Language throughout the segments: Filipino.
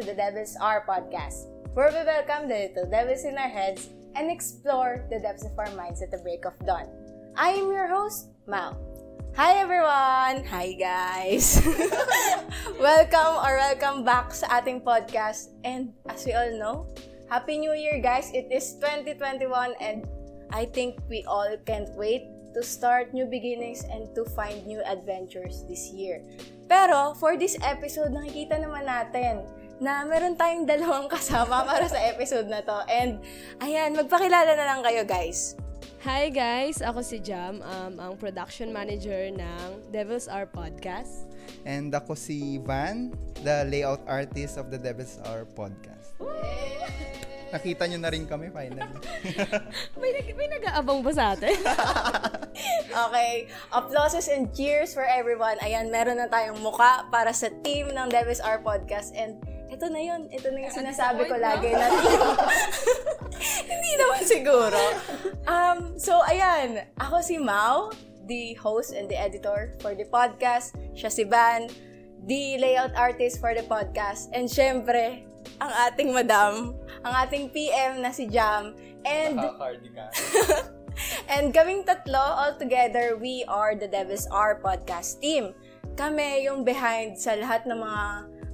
To the Devils Are podcast, where we welcome the little devils in our heads and explore the depths of our minds at the break of dawn. I am your host, Mal. Hi everyone! Hi guys! welcome or welcome back sa ating podcast. And as we all know, Happy New Year guys! It is 2021 and I think we all can't wait to start new beginnings and to find new adventures this year. Pero for this episode, nakikita naman natin na meron tayong dalawang kasama para sa episode na to. And ayan, magpakilala na lang kayo guys. Hi guys! Ako si Jam, um, ang production manager ng Devils Are Podcast. And ako si Van, the layout artist of the Devils Are Podcast. Nakita nyo na rin kami finally. may, nag- may nag-aabang ba sa atin? okay, applauses and cheers for everyone. Ayan, meron na tayong muka para sa team ng Devils Are Podcast. And ito na yun. Ito na yung sinasabi ko lagi na Hindi naman siguro. Um, so, ayan. Ako si Mau, the host and the editor for the podcast. Siya si Van, the layout artist for the podcast. And syempre, ang ating madam, ang ating PM na si Jam. And... And kaming tatlo, all together, we are the Devils Are podcast team. Kami yung behind sa lahat ng mga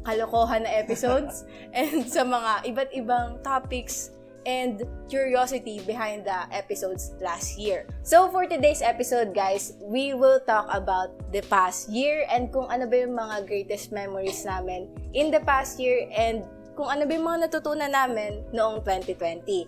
kalokohan na episodes and sa mga iba't ibang topics and curiosity behind the episodes last year. So for today's episode, guys, we will talk about the past year and kung ano ba yung mga greatest memories namin in the past year and kung ano ba yung mga natutunan namin noong 2020.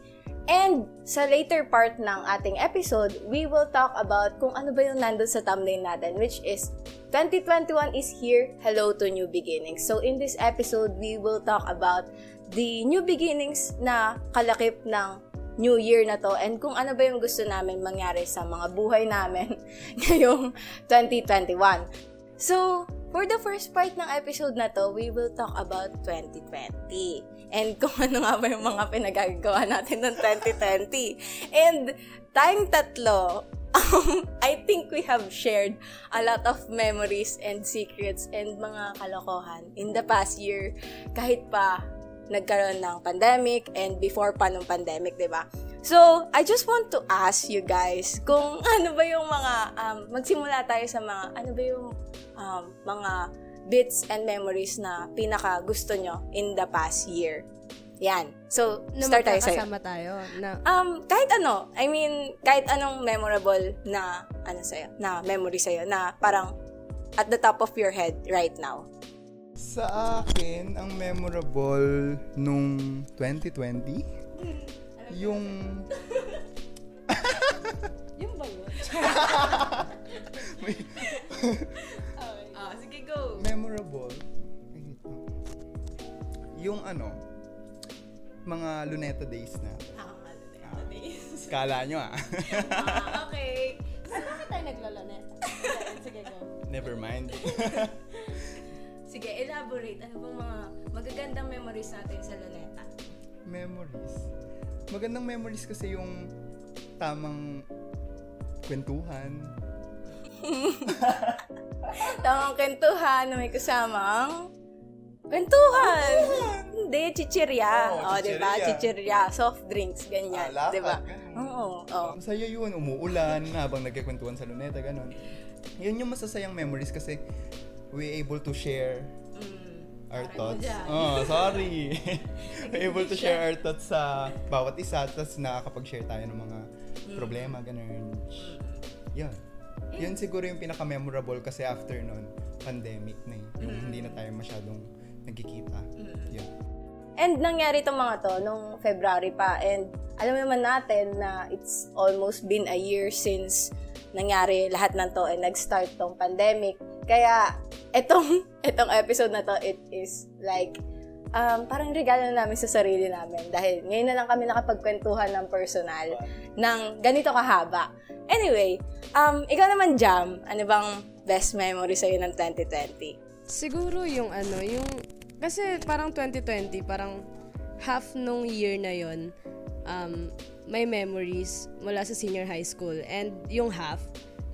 And sa later part ng ating episode, we will talk about kung ano ba yung nandun sa thumbnail natin, which is 2021 is here, hello to new beginnings. So in this episode, we will talk about the new beginnings na kalakip ng new year na to and kung ano ba yung gusto namin mangyari sa mga buhay namin ngayong 2021. So, For the first part ng episode na to, we will talk about 2020. And kung ano nga ba yung mga pinagagawa natin ng 2020. And tayong tatlo, um, I think we have shared a lot of memories and secrets and mga kalokohan in the past year. Kahit pa nagkaroon ng pandemic and before pa ng pandemic, di ba? So, I just want to ask you guys kung ano ba yung mga, um, magsimula tayo sa mga, ano ba yung um, mga bits and memories na pinaka gusto nyo in the past year. Yan. So, na start tayo sa'yo. tayo. Na, Um, kahit ano. I mean, kahit anong memorable na, ano sa'yo, na memory sa'yo, na parang at the top of your head right now. Sa akin, ang memorable nung 2020, yung... yung ba yun? Ah, sige, go. memorable, yung ano, mga Luneta days na. Ah, days. Kala nyo ah. ah, okay. Saan bakit tayo naglalanet? sige, go. Never mind. Sige, elaborate. Ano bang mga magagandang memories natin sa Luneta? memories. Magandang memories kasi yung tamang kwentuhan. Tamang kwentuhan na may kasamang kwentuhan. Hindi, chichirya. Oo, oh, di ba? chichirya. Soft drinks, ganyan. Ah, di ba? lakad, ganun. Oo, oo. Masaya yun, umuulan habang nagkikwentuhan sa luneta, ganun. Yun yung masasayang memories kasi we able to share Mm. our thoughts. Oh, sorry. we able to share our thoughts sa bawat isa tapos nakakapag-share tayo ng mga Mm. problema, ganun. Yan. Yun siguro yung pinaka-memorable kasi after nun, pandemic na eh. Yung Mm. hindi na tayo masyadong nagkikita. Yun. And nangyari itong mga to nung February pa. And alam naman natin na it's almost been a year since nangyari lahat ng to and nag-start tong pandemic. Kaya itong, itong episode na to, it is like um, parang regalo na namin sa sarili namin dahil ngayon na lang kami nakapagkwentuhan ng personal ng ganito kahaba. Anyway, um, ikaw naman, Jam, ano bang best memory sa'yo ng 2020? Siguro yung ano, yung... Kasi parang 2020, parang half nung year na yon um, may memories mula sa senior high school. And yung half,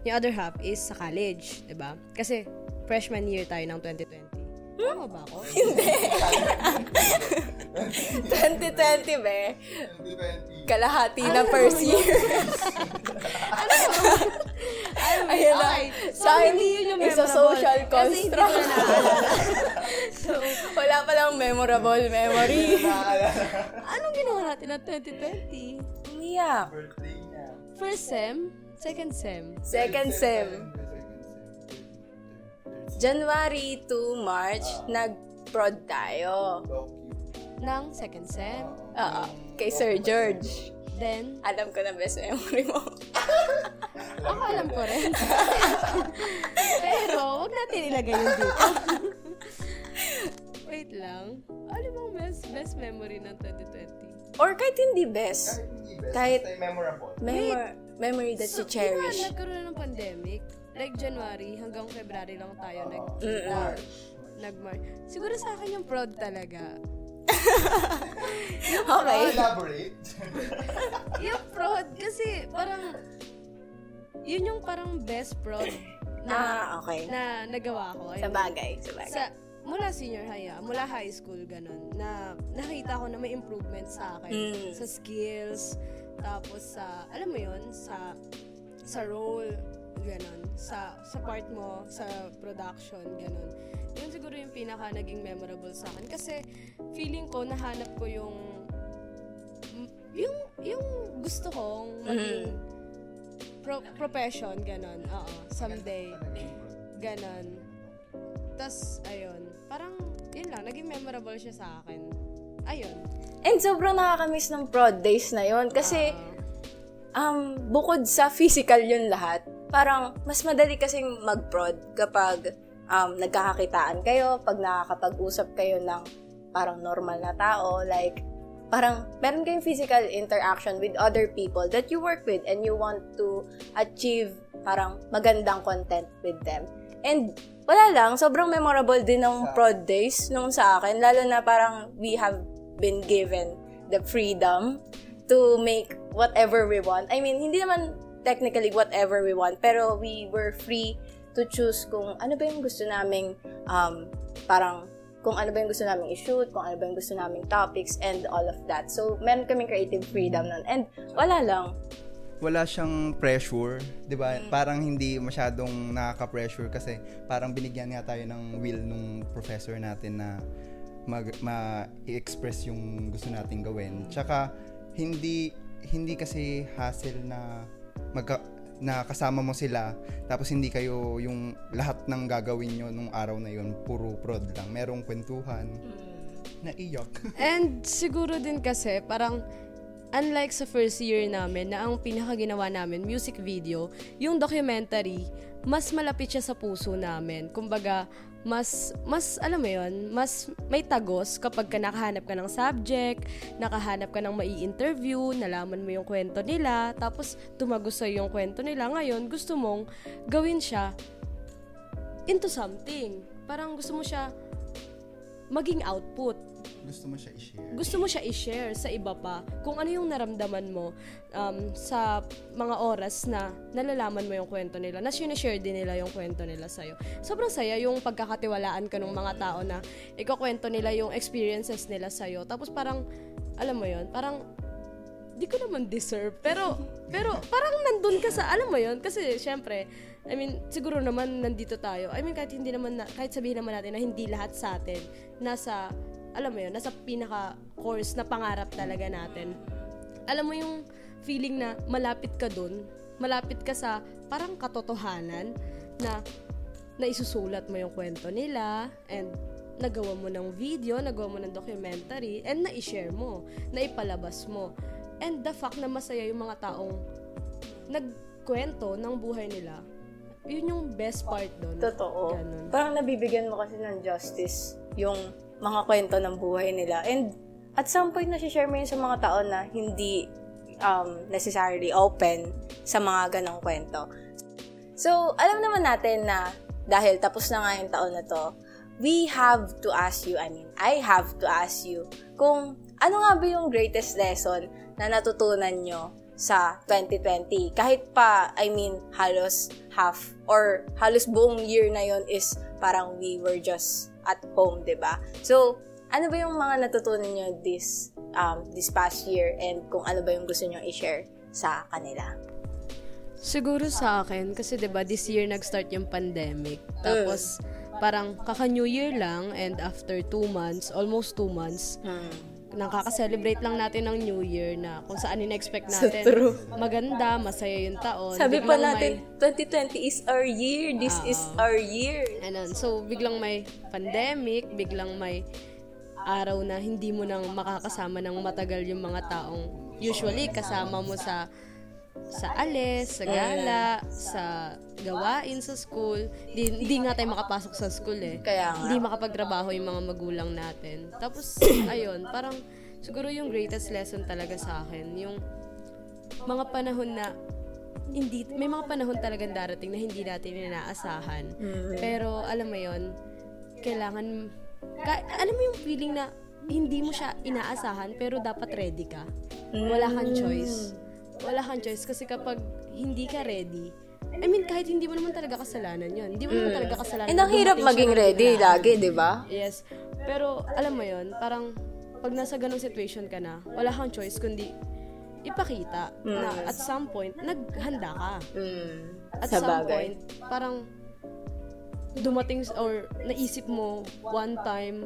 yung other half is sa college, 'di ba? Kasi freshman year tayo ng 2020. Tama ba ako? 2020, be. Kalahati na first year. Ayun na. Okay. So, Sa akin, hindi yun yung isa memorable. social Kasi hindi ko na construct. so, Wala palang memorable memory. anong ginawa natin na 2020? Umiyak. Birthday niya. First sem? Second sem? Second sem. January to March, nag-prod tayo. Ng second sem? Oo. Kay Sir George. Then, Alam ko na best memory mo. ako alam ko rin. Pero, wag natin ilagay yun dito. Wait lang. Ano bang best, best memory ng 2020? Or kahit hindi best. Kahit- Kahit memorable. Memor- memory that you di ba cherish. nagkaroon na ng pandemic? Like January hanggang February lang tayo nag Mm-mm. na, nag Siguro sa akin yung prod talaga. Okay. Elaborate. yung prod kasi parang yun yung parang best prod na Ah, okay. na nagawa ko. Sa bagay. Sa bagay. sa mula senior high, ah, mula high school ganun, na nakita ko na may improvement sa akin Mm. sa skills, tapos sa alam mo yun, sa sa role ganun, sa sa part mo sa production ganun. Yun siguro yung pinaka naging memorable sa akin kasi feeling ko nahanap ko yung yung yung gusto kong maging pro- profession ganun. Oo, someday. Ganon. Tapos, ayun. Parang, yun lang. Naging memorable siya sa akin. Ayun. And sobrang nakakamiss ng prod days na yon Kasi, um, bukod sa physical yun lahat, parang mas madali kasing mag-prod kapag um, nagkakakitaan kayo, pag nakakapag-usap kayo ng parang normal na tao, like, parang meron kayong physical interaction with other people that you work with and you want to achieve parang magandang content with them. And wala lang, sobrang memorable din ng prod days nung sa akin, lalo na parang we have been given the freedom to make whatever we want. I mean, hindi naman technically whatever we want, pero we were free to choose kung ano ba yung gusto naming um, parang kung ano ba yung gusto naming i-shoot, kung ano ba yung gusto naming topics, and all of that. So, meron kaming creative freedom nun. And wala lang. wala siyang pressure, 'di ba? Parang hindi masyadong nakaka-pressure kasi parang binigyan nga tayo ng will nung professor natin na mag ma-express yung gusto nating gawin. Tsaka hindi hindi kasi hassle na magka, na kasama mo sila tapos hindi kayo yung lahat ng gagawin nyo nung araw na yun puro prod lang. Merong kwentuhan. Naiyak. And siguro din kasi, parang, unlike sa first year namin, na ang pinaka ginawa namin, music video, yung documentary, mas malapit siya sa puso namin. Kumbaga, mas, mas, alam mo yon mas may tagos kapag ka nakahanap ka ng subject, nakahanap ka ng mai-interview, nalaman mo yung kwento nila, tapos tumagos sa'yo yung kwento nila. Ngayon, gusto mong gawin siya into something. Parang gusto mo siya maging output Gusto mo siya i-share. gusto mo siya i-share sa iba pa kung ano yung naramdaman mo um, sa mga oras na nalalaman mo yung kwento nila, na sinashare din nila yung kwento nila sa'yo. Sobrang saya yung pagkakatiwalaan ka ng mga tao na ikakwento nila yung experiences nila sa'yo. Tapos parang, alam mo yon parang di ko naman deserve. Pero, pero parang nandun ka sa, alam mo yon kasi syempre, I mean, siguro naman nandito tayo. I mean, kahit hindi naman, na, kahit sabihin naman natin na hindi lahat sa atin nasa, alam mo yon nasa pinaka-course na pangarap talaga natin. Alam mo yung feeling na malapit ka dun, malapit ka sa parang katotohanan na na isusulat mo yung kwento nila and nagawa mo ng video, nagawa mo ng documentary, and na-share mo, na ipalabas mo. And the fact na masaya yung mga taong nagkwento ng buhay nila, yun yung best part doon. Totoo. Ganun. Parang nabibigyan mo kasi ng justice yung mga kwento ng buhay nila. And at some point, nasi-share mo yun sa mga tao na hindi um, necessarily open sa mga ganong kwento. So, alam naman natin na dahil tapos na nga yung taon na to, we have to ask you, I mean, I have to ask you, kung ano nga ba yung greatest lesson na natutunan nyo sa 2020? Kahit pa, I mean, halos half or halos buong year na yon is parang we were just at home, ba? So, ano ba yung mga natutunan nyo this um, this past year and kung ano ba yung gusto nyo i-share sa kanila? Siguro sa akin, kasi 'di ba this year nag-start yung pandemic. Tapos, parang kaka-New Year lang and after two months, almost two months, Hmm. Nakaka-celebrate lang natin ng New Year na kung saan in-expect natin. true. Maganda, masaya yung taon. Sabi pa Biglang natin, may- 2020 is our year. This is our year. Anon. So, biglang may pandemic, biglang may araw na hindi mo nang makakasama ng matagal yung mga taong usually kasama mo sa sa alis, sa gala, sa gawain sa school. Di, di nga tayo makapasok sa school eh. Kaya nga. Hindi makapagtrabaho yung mga magulang natin. Tapos, ayun, parang siguro yung greatest lesson talaga sa akin, yung mga panahon na hindi may mga panahon talagang darating na hindi natin inaasahan. Pero alam mo 'yon, kailangan ka, alam mo yung feeling na hindi mo siya inaasahan pero dapat ready ka. Wala kang choice. Wala kang choice kasi kapag hindi ka ready, I mean, kahit hindi mo naman talaga kasalanan yun. Hindi mo naman talaga kasalanan. And ang hirap maging ng ready biglaan. lagi, di ba? Yes. Pero, alam mo yon parang, pag nasa ganong situation ka na, wala kang choice kundi ipakita na at some point, naghanda ka. Mm. At Sa some bagay. point, parang dumating or naisip mo one time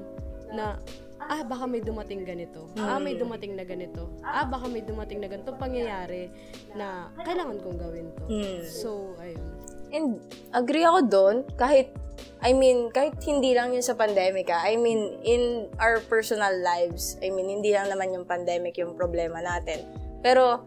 na ah, baka may dumating ganito. Ah, may dumating na ganito. Ah, baka may dumating na ganito pangyayari na kailangan kong gawin to. Mm. So, ayun. And agree ako doon, kahit, I mean, kahit hindi lang yun sa pandemic, ah. I mean, in our personal lives, I mean, hindi lang naman yung pandemic yung problema natin. Pero,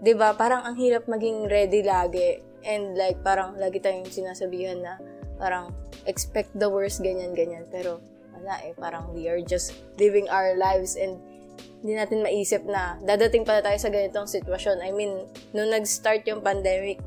di ba, parang ang hirap maging ready lagi. And like, parang lagi tayong sinasabihan na, parang, expect the worst, ganyan, ganyan. Pero, wala eh, parang we are just living our lives and hindi natin maisip na dadating pala tayo sa ganitong sitwasyon. I mean, nung nag-start yung pandemic,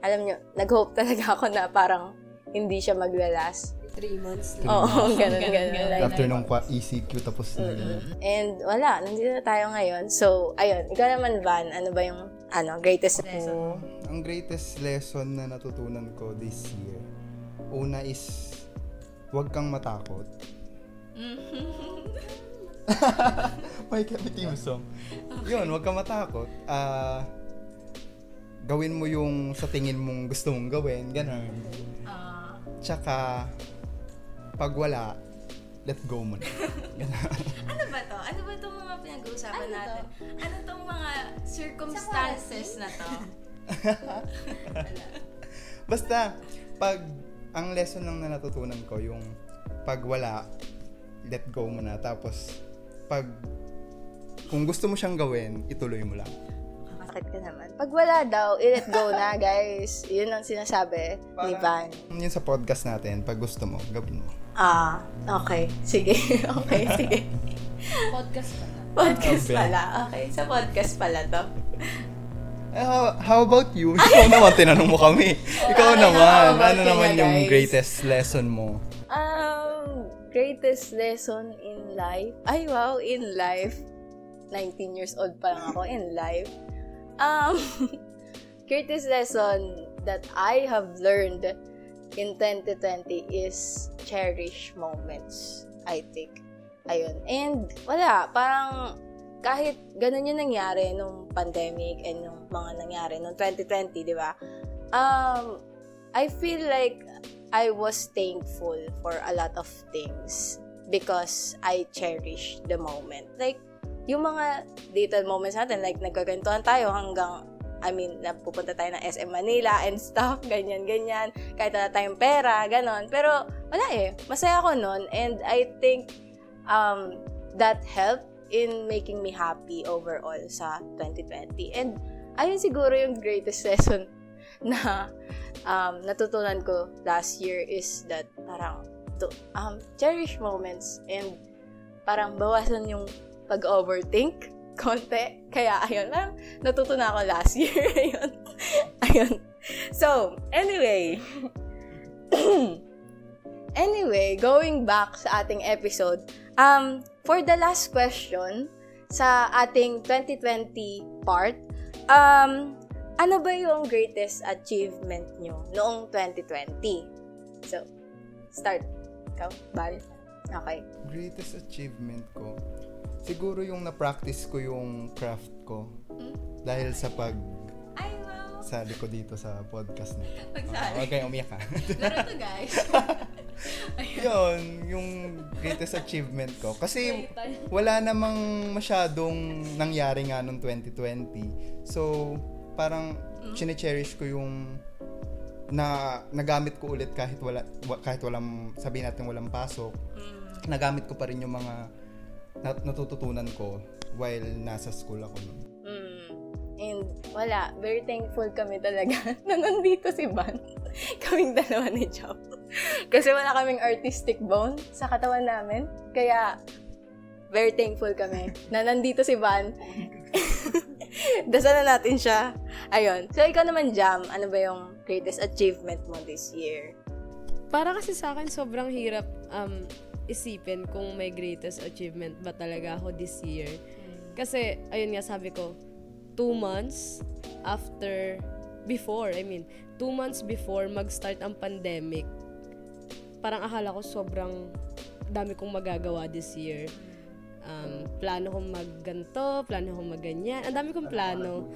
alam nyo, nag-hope talaga ako na parang hindi siya maglalas. Three months Oo, ganun, ganun. Like, After nung kwa- ECQ tapos na ganun. and wala, nandito na tayo ngayon. So, ayun, ikaw naman, Van, ano ba yung ano, greatest lesson? Ang greatest lesson na natutunan ko this year, una is, huwag kang matakot. May team song. Yun, huwag kang matakot. Ah, gawin mo yung sa tingin mong gusto mong gawin, ganun. Tsaka, pag wala, let go mo na. Ano ba to? Ano ba itong mga pinag-uusapan natin? Ano tong mga circumstances na to? Basta, pag ang lesson lang na natutunan ko, yung pag wala, let go mo na. Tapos, pag kung gusto mo siyang gawin, ituloy mo lang. Bakit ka naman? Pag wala daw, i-let go na, guys. Yun ang sinasabi ni Van. Yun sa podcast natin, pag gusto mo, gawin mo. Ah, okay. Sige. okay, sige. Podcast pa Podcast Okay. pala. Okay, sa podcast pala to. Eh, how, how about you? Ikaw naman, tinanong mo kami. Ikaw naman, ano naman na, yung greatest lesson mo? Um, greatest lesson in life? Ay, wow, in life. 19 years old pa lang ako in life. Um, greatest lesson that I have learned in 2020 is cherish moments, I think. Ayun. And wala, parang kahit ganun yung nangyari nung pandemic and nung mga nangyari nung 2020, di ba? Um, I feel like I was thankful for a lot of things because I cherish the moment. Like, yung mga little moments natin, like nagkagantuhan tayo hanggang, I mean, napupunta tayo ng SM Manila and stuff, ganyan, ganyan. Kahit wala tayong pera, ganon. Pero, wala eh. Masaya ako nun and I think um, that helped in making me happy overall sa 2020. And, ayun siguro yung greatest lesson na um, natutunan ko last year is that parang to um, cherish moments and parang bawasan yung pag-overthink konti. Kaya, ayun lang, natutunan ako last year. ayun. ayun. So, anyway. anyway, going back sa ating episode, um, for the last question, sa ating 2020 part, um, ano ba yung greatest achievement nyo noong 2020? So, start. Ikaw, Bal. Okay. Greatest achievement ko, siguro yung na-practice ko yung craft ko. Dahil sa pag Ay, wow. sali ko dito sa podcast na. ito. Pagsali. Ah, Huwag kayong umiyak ha. Laro to, guys. Yun, yung greatest achievement ko. Kasi wala namang masyadong nangyari nga noong 2020. So, parang chine-cherish ko yung na nagamit ko ulit kahit wala wa- kahit walang sabihin natin walang pasok. Nagamit ko pa rin yung mga nat- natututunan ko while nasa school ako noon. Mm. And wala, very thankful kami talaga na nandito si Van. Kaming dalawa ni Chop. Kasi wala kaming artistic bone sa katawan namin. Kaya, very thankful kami na nandito si Van. Dasalan natin siya. Ayun. So, ikaw naman, Jam, ano ba yung greatest achievement mo this year? Para kasi sa akin, sobrang hirap um, isipin kung may greatest achievement ba talaga ako this year. Kasi, ayun nga, sabi ko, two months after, before, I mean, two months before mag-start ang pandemic, parang akala ko sobrang dami kong magagawa this year. Um, plano kong magganto, plano kong magganyan. Ang dami kong plano.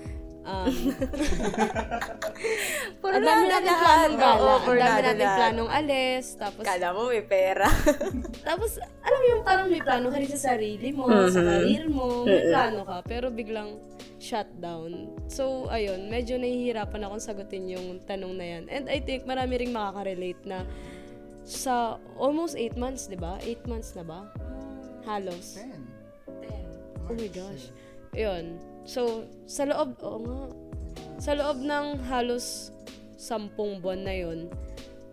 Um, Puro ang dami natin planong gala. Oo, Ang dami natin planong alis. Tapos, Kala mo may pera. tapos, alam mo yung parang may plano ka rin sa sarili mo, sa career mo, may plano ka, pero biglang shutdown. So, ayun, medyo nahihirapan akong sagutin yung tanong na yan. And I think marami ring makaka-relate na sa almost 8 months, di ba? 8 months na ba? Halos. Ten. Oh my gosh. Yun. So, sa loob, oo nga. Sa loob ng halos sampung buwan na yun,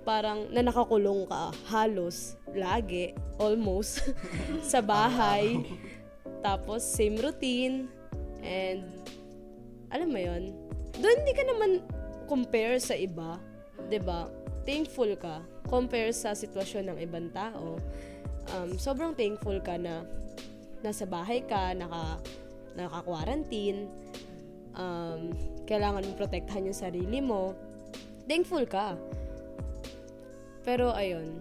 parang na nakakulong ka halos lagi, almost, sa bahay. Tapos, same routine. And, alam mo yun, doon hindi ka naman compare sa iba. 'di ba Thankful ka. Compare sa sitwasyon ng ibang tao. Um, sobrang thankful ka na nasa bahay ka, naka, naka-quarantine, um, kailangan mo protektahan yung sarili mo, thankful ka. Pero ayun,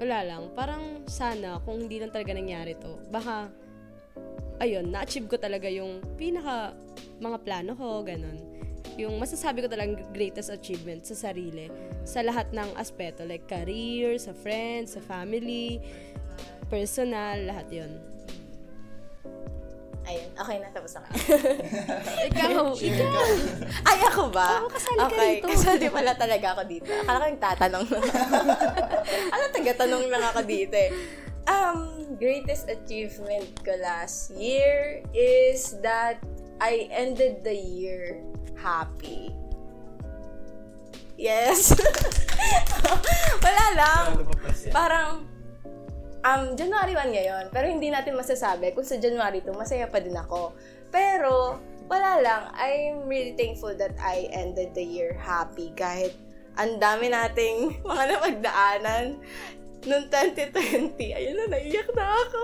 wala lang. Parang sana kung hindi lang talaga nangyari to, baka, ayun, na-achieve ko talaga yung pinaka mga plano ko, ganun. Yung masasabi ko talagang greatest achievement sa sarili. Sa lahat ng aspeto, like career, sa friends, sa family, personal, lahat yon Ayun, okay na, tapos na. Ikaw, ikaw. Ay, ako ba? Oo, kasali ka okay, dito. kasali pala talaga ako dito. Akala ko yung tatanong lang. ano, taga-tanong lang ako dito eh. Um, greatest achievement ko last year is that I ended the year happy. Yes. Wala lang. Parang, um, January 1 ngayon, pero hindi natin masasabi kung sa January 2, masaya pa din ako. Pero, wala lang. I'm really thankful that I ended the year happy kahit ang dami nating mga napagdaanan noong 2020. Ayun na, naiyak na ako.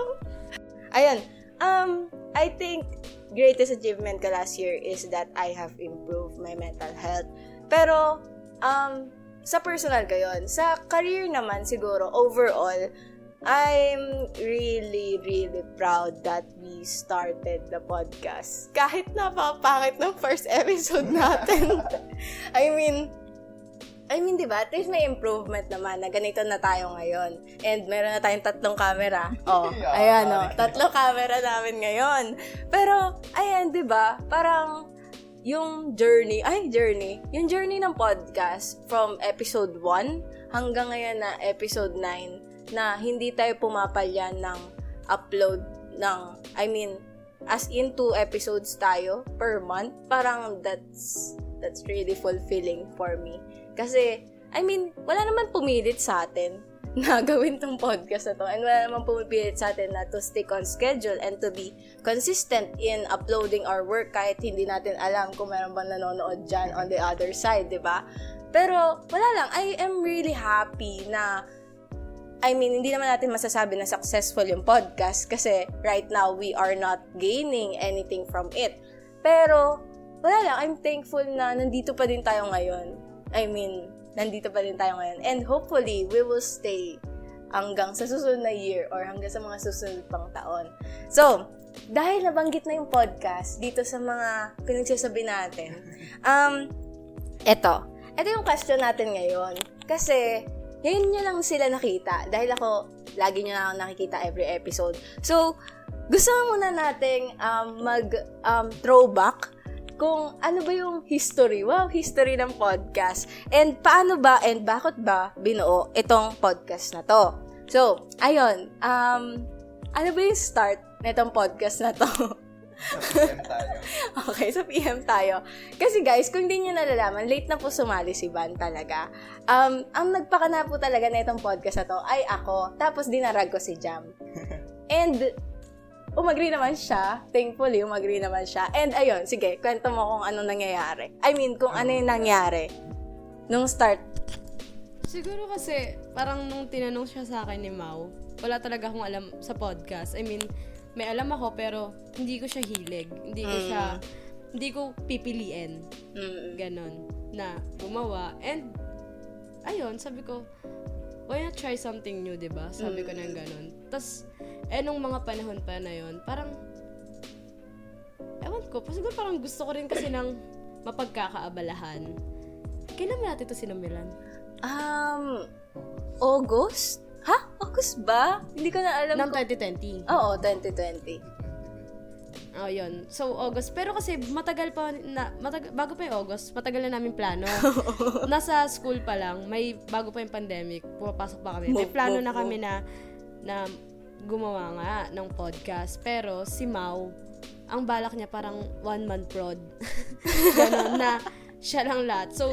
Ayun, um, I think greatest achievement ko last year is that I have improved my mental health. Pero, um, sa personal ko yun. Sa career naman, siguro, overall, I'm really, really proud that we started the podcast. Kahit napapangit ng first episode natin. I mean, I mean, di ba? At least may improvement naman na ganito na tayo ngayon. And meron na tayong tatlong camera. Oh, ayan oh. Tatlong camera namin ngayon. Pero, ayan, di ba? Parang, yung journey, ay, journey, yung journey ng podcast from episode 1 hanggang ngayon na episode 9 na hindi tayo pumapalyan ng upload ng, I mean, as in two episodes tayo per month, parang that's, that's really fulfilling for me. Kasi, I mean, wala naman pumilit sa atin na gawin tong podcast na to. And wala naman pumipilit sa atin na to stick on schedule and to be consistent in uploading our work kahit hindi natin alam kung meron bang nanonood dyan on the other side, di ba? Pero, wala lang. I am really happy na I mean, hindi naman natin masasabi na successful yung podcast kasi right now we are not gaining anything from it. Pero, wala lang, I'm thankful na nandito pa din tayo ngayon. I mean, nandito pa din tayo ngayon. And hopefully, we will stay hanggang sa susunod na year or hanggang sa mga susunod pang taon. So, dahil nabanggit na yung podcast dito sa mga pinagsasabi natin, um, eto, eto yung question natin ngayon. Kasi, ngayon nyo lang sila nakita. Dahil ako, lagi nyo na nakikita every episode. So, gusto muna nating um, mag um, throwback kung ano ba yung history, wow, history ng podcast. And paano ba and bakit ba binuo itong podcast na to. So, ayun, um, ano ba yung start nitong podcast na to? Sa PM tayo. okay, sa PM tayo. Kasi guys, kung hindi nyo nalalaman, late na po sumali si Van talaga. Um, ang nagpakana po talaga na itong podcast na to ay ako, tapos dinarag ko si Jam. And umagree naman siya. Thankfully, umagree naman siya. And ayun, sige, kwento mo kung ano nangyayari. I mean, kung ano yung nangyari nung start. Siguro kasi, parang nung tinanong siya sa akin ni Mau, wala talaga akong alam sa podcast. I mean, may alam ako pero hindi ko siya hilig. Hindi ko siya, hindi ko pipiliin. Mm. Ganon. Na gumawa. And, ayun, sabi ko, why not try something new, 'di ba? Sabi ko nang ganon. Tapos, eh, nung mga panahon pa na yon parang, ewan ko, siguro parang gusto ko rin kasi ng mapagkakaabalahan. Kailan ba natin ito sinabilan? Um, August? Ha? August ba? Hindi ko na alam Ng kung... 2020. Oo, 2020. Oh, yun. So, August. Pero kasi, matagal pa, na, matag- bago pa yung August, matagal na namin plano. Nasa school pa lang, may, bago pa yung pandemic, pumapasok pa kami. May plano na kami na, na gumawa nga ng podcast. Pero, si Mau, ang balak niya parang one-man prod. Ganon, na siya lang lahat. So,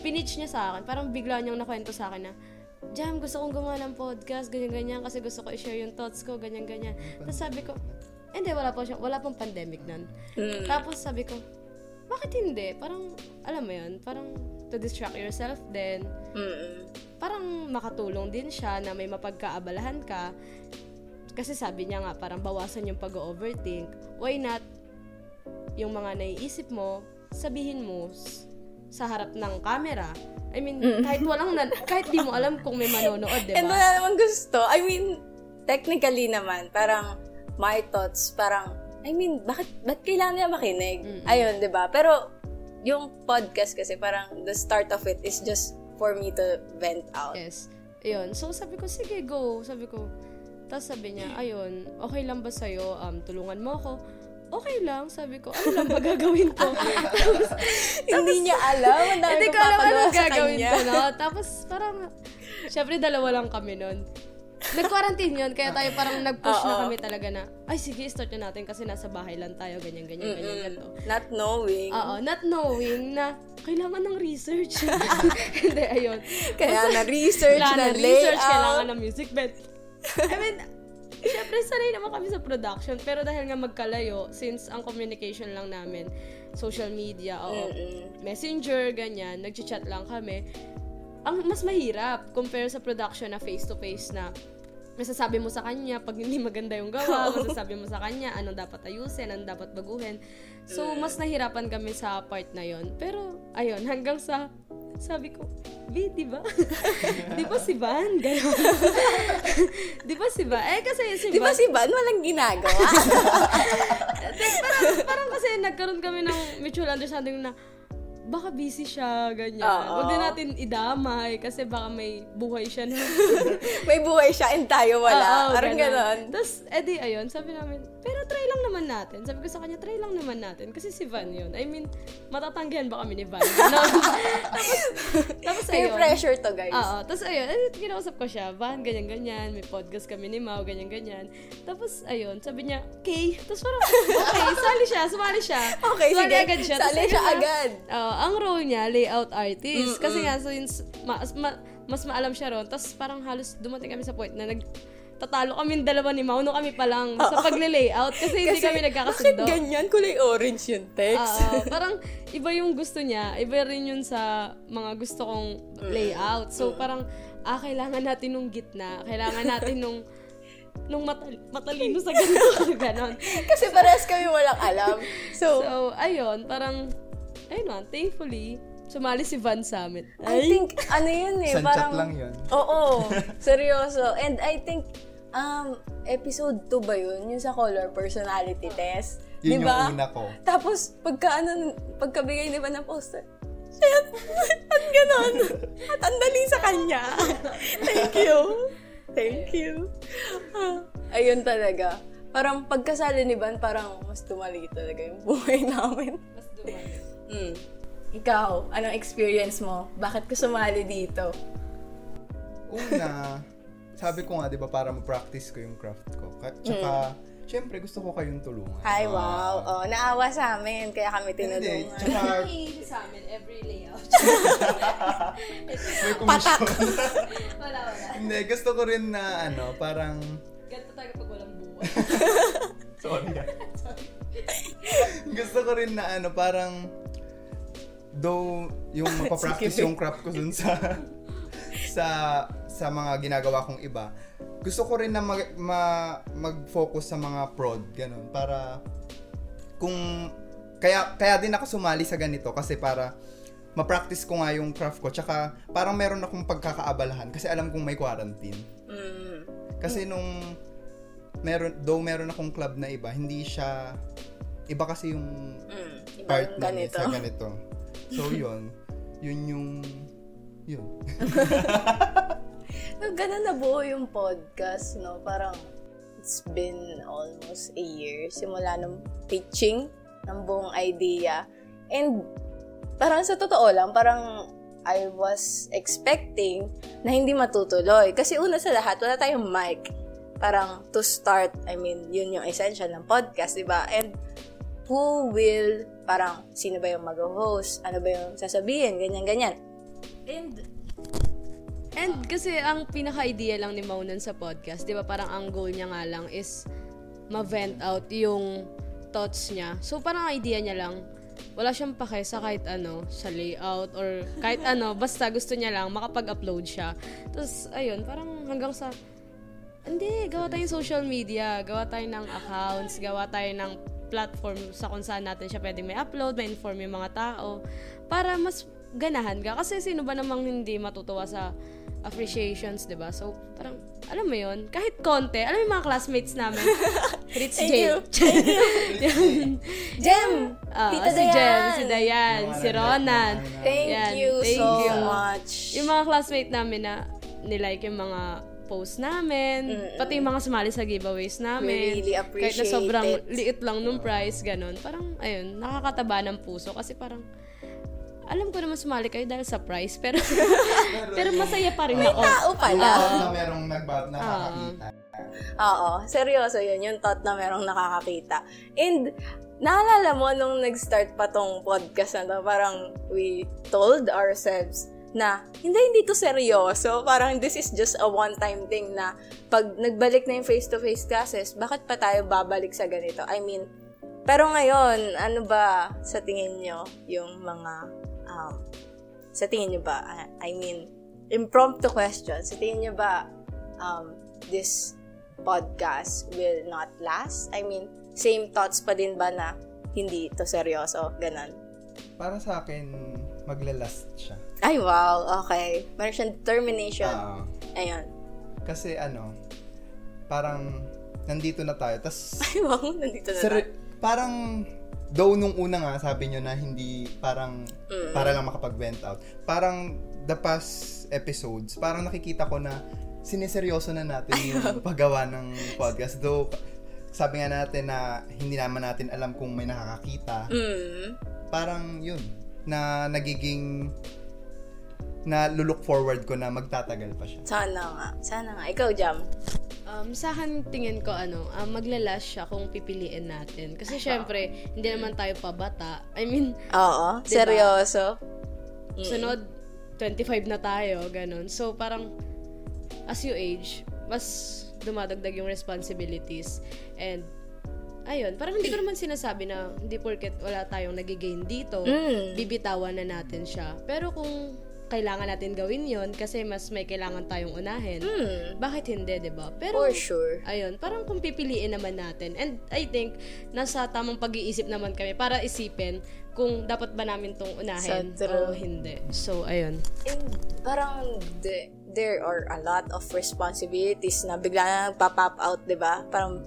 pinitch niya sa akin. Parang bigla niyang nakwento sa akin na, Jam, gusto kong gumawa ng podcast, ganyan-ganyan, kasi gusto ko i-share yung thoughts ko, ganyan-ganyan. Tapos sabi ko, hindi, wala pa siya, wala pang pandemic nun. Mm. Tapos sabi ko, bakit hindi? Parang, alam mo yun, parang to distract yourself din. Mm-mm. Parang makatulong din siya na may mapagkaabalahan ka. Kasi sabi niya nga, parang bawasan yung pag-overthink. Why not, yung mga naiisip mo, sabihin mo sa harap ng camera. I mean, kahit walang, na, kahit di mo alam kung may manonood, di And ba? wala naman gusto. I mean, technically naman, parang my thoughts, parang, I mean, bakit, ba't kailangan nila makinig? Ayun, di ba? Pero, yung podcast kasi, parang the start of it is just for me to vent out. Yes. Ayun. So, sabi ko, sige, go. Sabi ko. Tapos sabi niya, ayun, okay lang ba sa'yo? Um, tulungan mo ako? Okay lang. Sabi ko, ano lang ba gagawin ko? Hindi niya alam. Ang dami Hindi ko papagawa anong sa gagawin kanya. ko, no? Tapos, parang, syempre, dalawa lang kami nun. Nag-quarantine yun, kaya tayo parang nag-push na Oo. kami talaga na, ay, sige, start na natin kasi nasa bahay lang tayo, ganyan, ganyan, ganyan, ganito. Not knowing. Oo, not knowing na kailangan ng research. Hindi, ayun. Kaya na-research, na-layout. research, kailangan ng music bed. I mean, syempre sanay naman kami sa production, pero dahil nga magkalayo, since ang communication lang namin, social media, o messenger, ganyan, nag-chat lang kami, ang mas mahirap compare sa production na face-to-face na masasabi mo sa kanya pag hindi maganda yung gawa, masasabi mo sa kanya anong dapat ayusin, anong dapat baguhin. So, mas nahirapan kami sa part na yon Pero, ayun, hanggang sa, sabi ko, B, di ba? di ba si Van? Ganon. di ba si Van? Eh, kasi si Di ba Van, si Van walang ginagawa? parang, parang kasi nagkaroon kami ng mutual understanding na baka busy siya, ganyan. Oo. Huwag din natin idamay kasi baka may buhay siya na. May buhay siya and tayo wala. Oo, Parang ganon. Tapos, edi, ayun, sabi namin, pero try lang naman natin. Sabi ko sa kanya, try lang naman natin. Kasi si Van yun. I mean, matatanggihan ba kami ni Van? Ganon. tapos, tapos Peer ayun. pressure to, guys. Oo. Tapos ayun, eh, kinausap ko siya, Van, ganyan-ganyan, may podcast kami ni Mau, ganyan-ganyan. Tapos ayun, sabi niya, okay. Tapos parang, okay, sali siya, sumali siya. Okay, sumali sige. agad siya. Sali siya agad. Oo, ang role niya, layout artist. Kasi nga, since mas, ma- mas maalam siya ron, tapos parang halos dumating kami sa point na nag tatalo kami dalawa ni Mau nung kami pa lang sa pagle-layout kasi, hindi kami nagkakasundo. ganyan? Kulay orange yung text. Oo, parang iba yung gusto niya, iba rin yun sa mga gusto kong layout. So parang ah kailangan natin nung gitna, kailangan natin nung nung matal- matalino sa ganito, ganon. Kasi parehas kami walang alam. So, So, ayun, parang ayun man, thankfully Sumali si Van sa amin. I think, ano yun eh, Isang chat parang... lang yun. Oo, seryoso. And I think, um, episode 2 ba yun? Yung sa color personality test. Yun Diba? yung una ko. Tapos, pagka, ano, pagkabigay ni ba ng poster, shit, at ganon. At ang dali sa kanya. Thank you. Thank you. Ah, Ayun talaga. Parang pagkasali ni Van, parang mas tumali talaga yung buhay namin. Mas dumali. Mm. Ikaw, anong experience mo? Bakit ka sumali dito? Una, sabi ko nga, di ba, para ma-practice ko yung craft ko. Ka- Tsaka, syempre, gusto ko kayong tulungan. Mm. Ay, Ah, wow. Oh, naawa sa amin, kaya kami Hindi, tinulungan. tsaka, Nangihingi sa amin every layout. may commission. wala, wala. Hindi, gusto ko rin na, ano, parang, Ganito tayo pag walang buwan. sorry ah. gusto ko rin na, ano, parang, though, yung mapapractice yung craft ko dun sa, sa, sa mga ginagawa kong iba, gusto ko rin na mag, ma- mag-focus sa mga prod, ganun, para, kung, kaya, kaya din ako sumali sa ganito, kasi para, ma-practice ko nga yung craft ko, tsaka, parang meron akong pagkakaabalahan, kasi alam kong may quarantine. Mm. Kasi nung meron though meron akong club na iba, hindi siya iba kasi yung Mm. Part na ganito. sa ganito. So yun, yun yung yun. No, ganun na buo yung podcast, no? Parang, it's been almost a year simula nung pitching ng buong idea. And, parang sa totoo lang, parang I was expecting na hindi matutuloy. Kasi una sa lahat, wala tayong mic. Parang to start, I mean, yun yung essential ng podcast, di ba? And who will, parang, sino ba yung mag-host? Ano ba yung sasabihin? Ganyan-ganyan. And And kasi ang pinaka-idea lang ni Maunan sa podcast, 'di ba? Parang ang goal niya nga lang is ma-vent out yung thoughts niya. So parang ang idea niya lang wala siyang pake sa kahit ano, sa layout or kahit ano, basta gusto niya lang makapag-upload siya. Tapos ayun, parang hanggang sa hindi, gawa tayong social media, gawa tayo ng accounts, gawa tayo ng platform sa kung saan natin siya pwedeng may upload, may inform yung mga tao, para mas ganahan ka. Kasi sino ba namang hindi matutuwa sa appreciations, 'di ba? So, parang alam mo 'yon, kahit konti, alam mo yung mga classmates namin. Fritz Thank J. you. Jem! Ah, Tita si Dayan! si Dayan, si Ronan. Thank Yan, you thank so you. much. Yung mga classmate namin na nilike yung mga post namin, pati yung mga sumali sa giveaways namin. We really Kahit na appreciate sobrang it. liit lang nung price, ganun. Parang, ayun, nakakataba ng puso kasi parang, alam ko naman sumali kayo dahil sa price, pero, pero masaya pa rin ako. Tao Yung pala. thought na merong nagba nakakakita. Oo, seryoso yun. Yung thought na merong nakakakita. And, naalala mo nung nag-start pa tong podcast na to, parang we told ourselves na hindi, hindi to seryoso. Parang this is just a one-time thing na pag nagbalik na yung face-to-face classes, bakit pa tayo babalik sa ganito? I mean, pero ngayon, ano ba sa tingin nyo yung mga, um, sa tingin nyo ba, I mean, impromptu question, sa tingin nyo ba um, this podcast will not last? I mean, same thoughts pa din ba na hindi to seryoso? Ganon. Para sa akin, maglalast siya. Ay, wow. Okay. Meron siyang determination. Ah, Ayun. kasi ano, parang nandito na tayo. Tas Ay, wow. Nandito na Sir, tayo. parang though nung una nga sabi nyo na hindi parang para lang makapag-vent out. Parang the past episodes, parang nakikita ko na siniseryoso na natin yung paggawa ng podcast. Though sabi nga natin na hindi naman natin alam kung may nakakakita. Mm. Parang yun na nagiging na look forward ko na magtatagal pa siya. Sana nga. Sana nga. Ikaw, Jam. Um, sa akin, tingin ko, ano, um, maglalas siya kung pipiliin natin. Kasi, syempre, hindi naman tayo pabata. I mean, Oo. Diba? Seryoso. sunod, 25 na tayo, ganun. So, parang, as you age, mas dumadagdag yung responsibilities. And, ayun, parang hindi ko naman sinasabi na hindi porket wala tayong nagigain dito, Mm. bibitawan na natin siya. Pero kung kailangan natin gawin yon kasi mas may kailangan tayong unahin. Bakit hindi, 'di ba? Pero. For sure. Ayun, parang kung pipiliin naman natin. And I think nasa tamang pag-iisip naman kami para isipin kung dapat ba namin tong unahin So o hindi. So ayun. And parang the, there are a lot of responsibilities na bigla na nagpa-pop out, di ba? Parang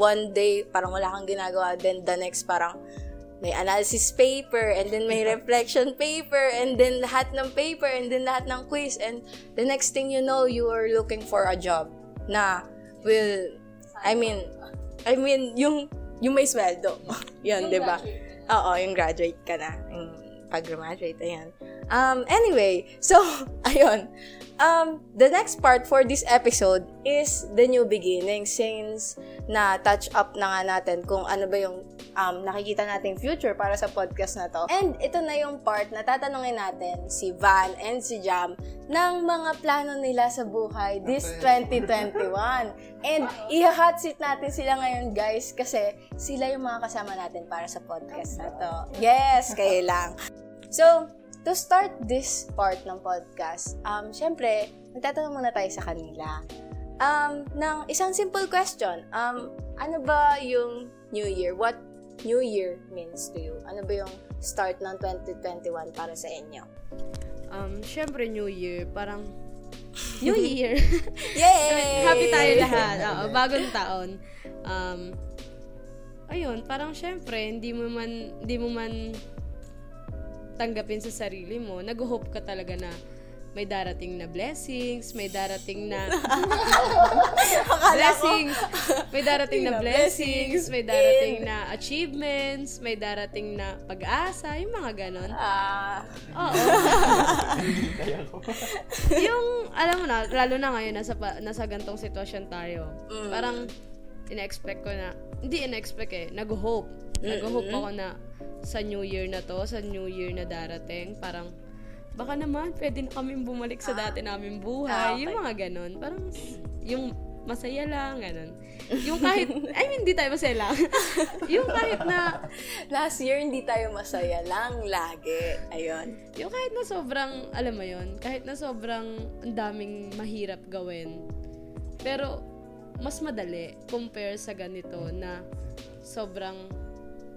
one day, parang wala kang ginagawa. Then the next, parang may analysis paper, and then may reflection paper, and then lahat ng paper, and then lahat ng quiz. And the next thing you know, you are looking for a job na will, I mean, I mean, yung, yung may sweldo. Yun, di ba? Oo, yung graduate ka na. Yung pag-graduate, ayan. Um, anyway, so, ayun. Um, the next part for this episode is the new beginning since na touch up na nga natin kung ano ba yung um, nakikita nating future para sa podcast na to. And ito na yung part na tatanungin natin si Van and si Jam ng mga plano nila sa buhay this 2021. And i-hot seat natin sila ngayon guys kasi sila yung mga kasama natin para sa podcast na to. Yes, kayo lang. So, to start this part ng podcast, um, syempre, magtatanong muna tayo sa kanila. Um, ng isang simple question. Um, ano ba yung New Year? What New Year means to you? Ano ba yung start ng 2021 para sa inyo? Um, syempre New Year, parang New Year. Yay! Happy tayo lahat. Oo, bagong taon. Um, ayun, parang syempre, hindi mo man, hindi mo man tanggapin sa sarili mo, nag-hope ka talaga na may darating na blessings, may darating na blessings, may darating na blessings, may darating na achievements, may darating na pag-asa, yung mga ganon. Ah, Oo. yung, alam mo na, lalo na ngayon, nasa, pa- nasa gantong sitwasyon tayo. Parang, ina-expect ko na, hindi ina-expect eh, nag-hope. Nag-hope ako na sa New Year na to, sa New Year na darating, parang, baka naman, pwede na kami bumalik sa dati namin buhay. Ah, okay. Yung mga ganon. Parang, yung masaya lang, ganon. Yung kahit, I mean, hindi tayo masaya lang. yung kahit na, last year, hindi tayo masaya lang lagi. Ayun. Yung kahit na sobrang, alam mo yon kahit na sobrang ang daming mahirap gawin, pero mas madali compare sa ganito na sobrang,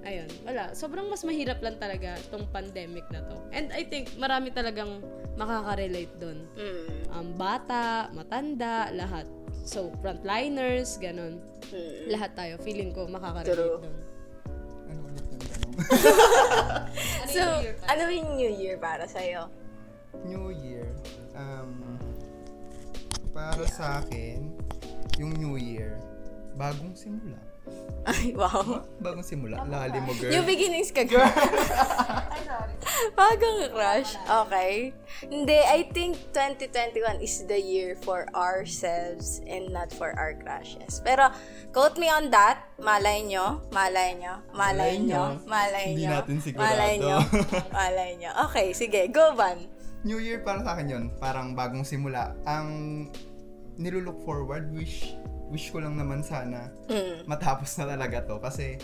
ayun, wala, sobrang mas mahirap lang talaga tong pandemic na to. And I think marami talagang makaka-relate doon. Mm. Um, bata, matanda, lahat. So, frontliners, ganun. Mm. Lahat tayo, feeling ko makaka-relate doon. Ano ulit yung tanong? So, ano yung New Year para sa'yo? New Year. Um, para sa akin, yung New Year, bagong simula. Ay, wow. Bagong simula. Lalim mo, girl. New beginnings ka, girl. Bagong crush. Okay. Hindi, I think 2021 is the year for ourselves and not for our crushes. Pero, quote me on that. Malay nyo, malay nyo, malay Malay nyo, nyo. malay Hindi nyo. natin sigurado. Malay nyo, malay nyo. Okay, sige, go, Van. New Year para sa akin yun, parang bagong simula. Ang nilulook forward, wish wish ko lang naman sana Mm. matapos na talaga to kasi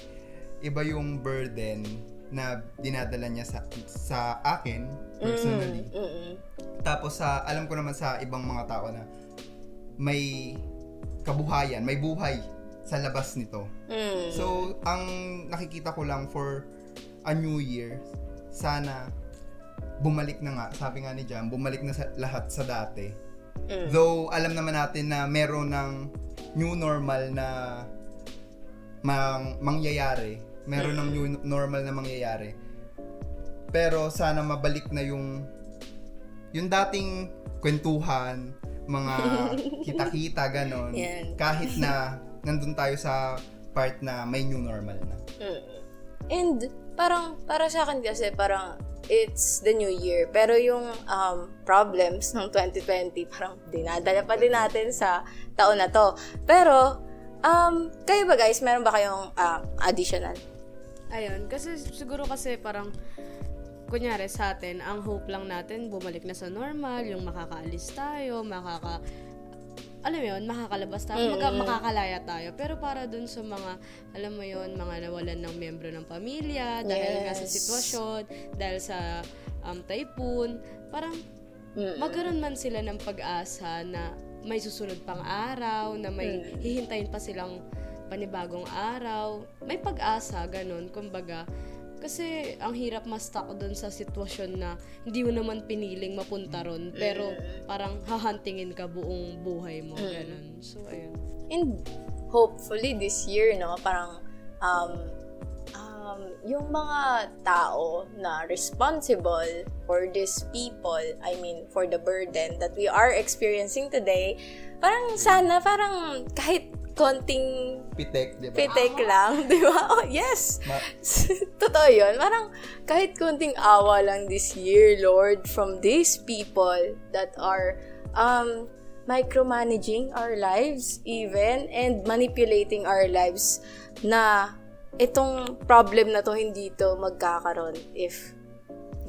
iba yung burden na dinadala niya sa sa akin personally. Mm-mm. Tapos sa alam ko naman sa ibang mga tao na may kabuhayan, may buhay sa labas nito. Mm. So, ang nakikita ko lang for a new year, sana bumalik na nga, sabi nga ni Jam, bumalik na sa, lahat sa dati. Mm. Though, alam naman natin na meron ng new normal na mang, mangyayari. Meron ng new normal na mangyayari. Pero sana mabalik na yung yung dating kwentuhan, mga kita-kita, ganon. Yan. Kahit na nandun tayo sa part na may new normal na. Mm. And parang para sa akin kasi parang it's the new year pero yung um, problems ng 2020 parang dinadala pa din natin sa taon na to. Pero um, kayo ba guys, meron ba kayong ah, additional? Ayun, kasi siguro kasi parang kunyari sa atin, ang hope lang natin bumalik na sa normal, yung makakaalis tayo, makaka alam mo yun, makakalabas tayo, maka, makakalaya tayo. Pero para dun sa mga, alam mo yun, mga nawalan ng miyembro ng pamilya, dahil nga sa Yes. sitwasyon, dahil sa um, typhoon, parang magkaroon man sila ng pag-asa na may susunod pang araw, na may hihintayin pa silang panibagong araw. May pag-asa, ganun, kumbaga. Kasi ang hirap ma-stuck doon sa sitwasyon na hindi mo naman piniling mapunta ron, pero parang hahantingin ka buong buhay mo, ganun. So, ayun. And hopefully this year, no, parang um, um, yung mga tao na responsible for these people, I mean, for the burden that we are experiencing today, parang sana, parang kahit konting Pitek, di ba? pitik lang, di ba? Oh, yes! Ma- Totoo yun. Parang kahit konting awa lang this year, Lord, from these people that are um, micromanaging our lives even and manipulating our lives na itong problem na to hindi to magkakaroon if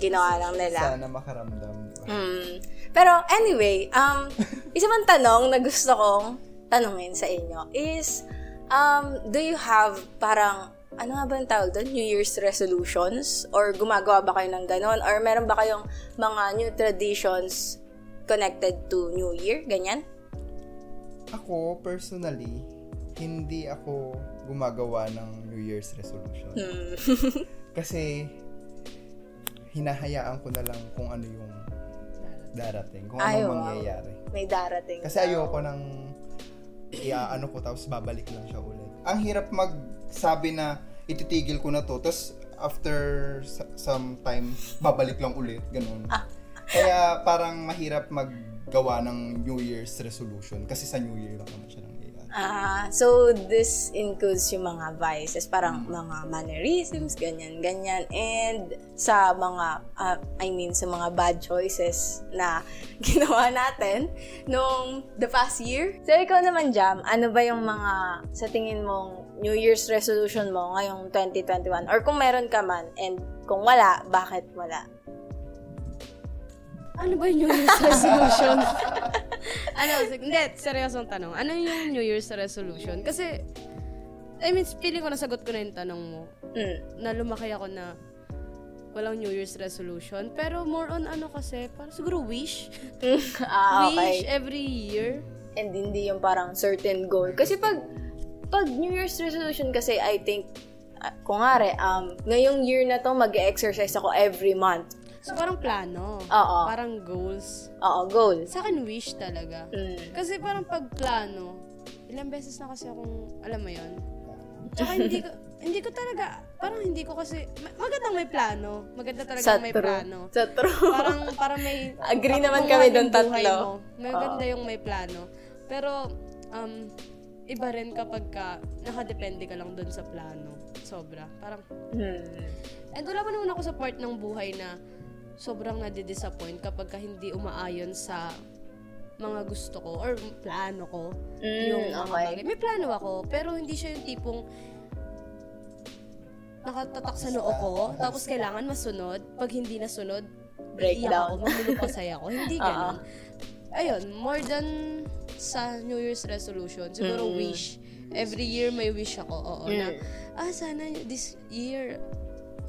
ginawa lang nila. Sana makaramdam. Mm. Pero anyway, um, isa pang tanong na gusto kong tanungin sa inyo is, um, do you have parang, ano nga ba ang tawag doon? New Year's resolutions? Or gumagawa ba kayo ng ganon? Or meron ba kayong mga new traditions connected to New Year? Ganyan? Ako, personally, hindi ako gumagawa ng New Year's resolution. Hmm. Kasi, hinahayaan ko na lang kung ano yung darating. Kung ano Ay, wow. mangyayari. May darating. Kasi ayoko nang iaano ko tapos babalik lang siya ulit. Ang hirap magsabi na ititigil ko na to tapos after some time babalik lang ulit ganun. Kaya parang mahirap maggawa ng New Year's resolution kasi sa New Year lang naman siya nangyayari. Ah, so this includes yung mga vices, parang mga mannerisms, ganyan, ganyan, and sa mga, ah, I mean, sa mga bad choices na ginawa natin nung the past year. So, ikaw naman, Jam, ano ba yung mga, sa tingin mong New Year's resolution mo ngayong 2021? Or kung meron ka man, and kung wala, bakit wala? Ano ba yung New Year's resolution? ano, hindi, seryosong tanong. Ano yung New Year's resolution? Kasi, I mean, feeling ko nasagot ko na yung tanong mo. Mm. Na lumaki ako na walang New Year's resolution. Pero more on ano kasi, parang siguro wish. ah, Wish okay. every year. and hindi yung parang certain goal. Kasi pag pag New Year's resolution kasi I think uh, kung ngari, um, ngayong year na to mag-exercise ako every month. So, parang plano. Oo. Parang goals. Oo, goal. Sa akin, wish talaga. Mm. Kasi parang pag plano, ilang beses na kasi akong, alam mo yon Tsaka hindi ko, hindi ko talaga, parang hindi ko kasi, ma- magandang may plano. Maganda talaga Sa may true. plano. Sa true. Parang, parang may... Agree naman kami doon tatlo. mo. May ganda yung may plano. Pero, um, iba rin kapag ka, nakadepende ka lang doon sa plano. Sobra. Parang, Hmm. And wala pa naman ako sa part ng buhay na sobrang nadi-disappoint kapag ka hindi umaayon sa mga gusto ko or plano ko. Mm, yung okay. bagay. May plano ako, pero hindi siya yung tipong nakatatak sa noo ko, tapos kailangan masunod. Pag hindi nasunod, Breakdown. iiyak ako, mamulupasay ako. Hindi ganun. Ayun, more than sa New Year's resolution, siguro Mm. wish. Every year may wish ako, oo, na, Mm. ah, sana this year,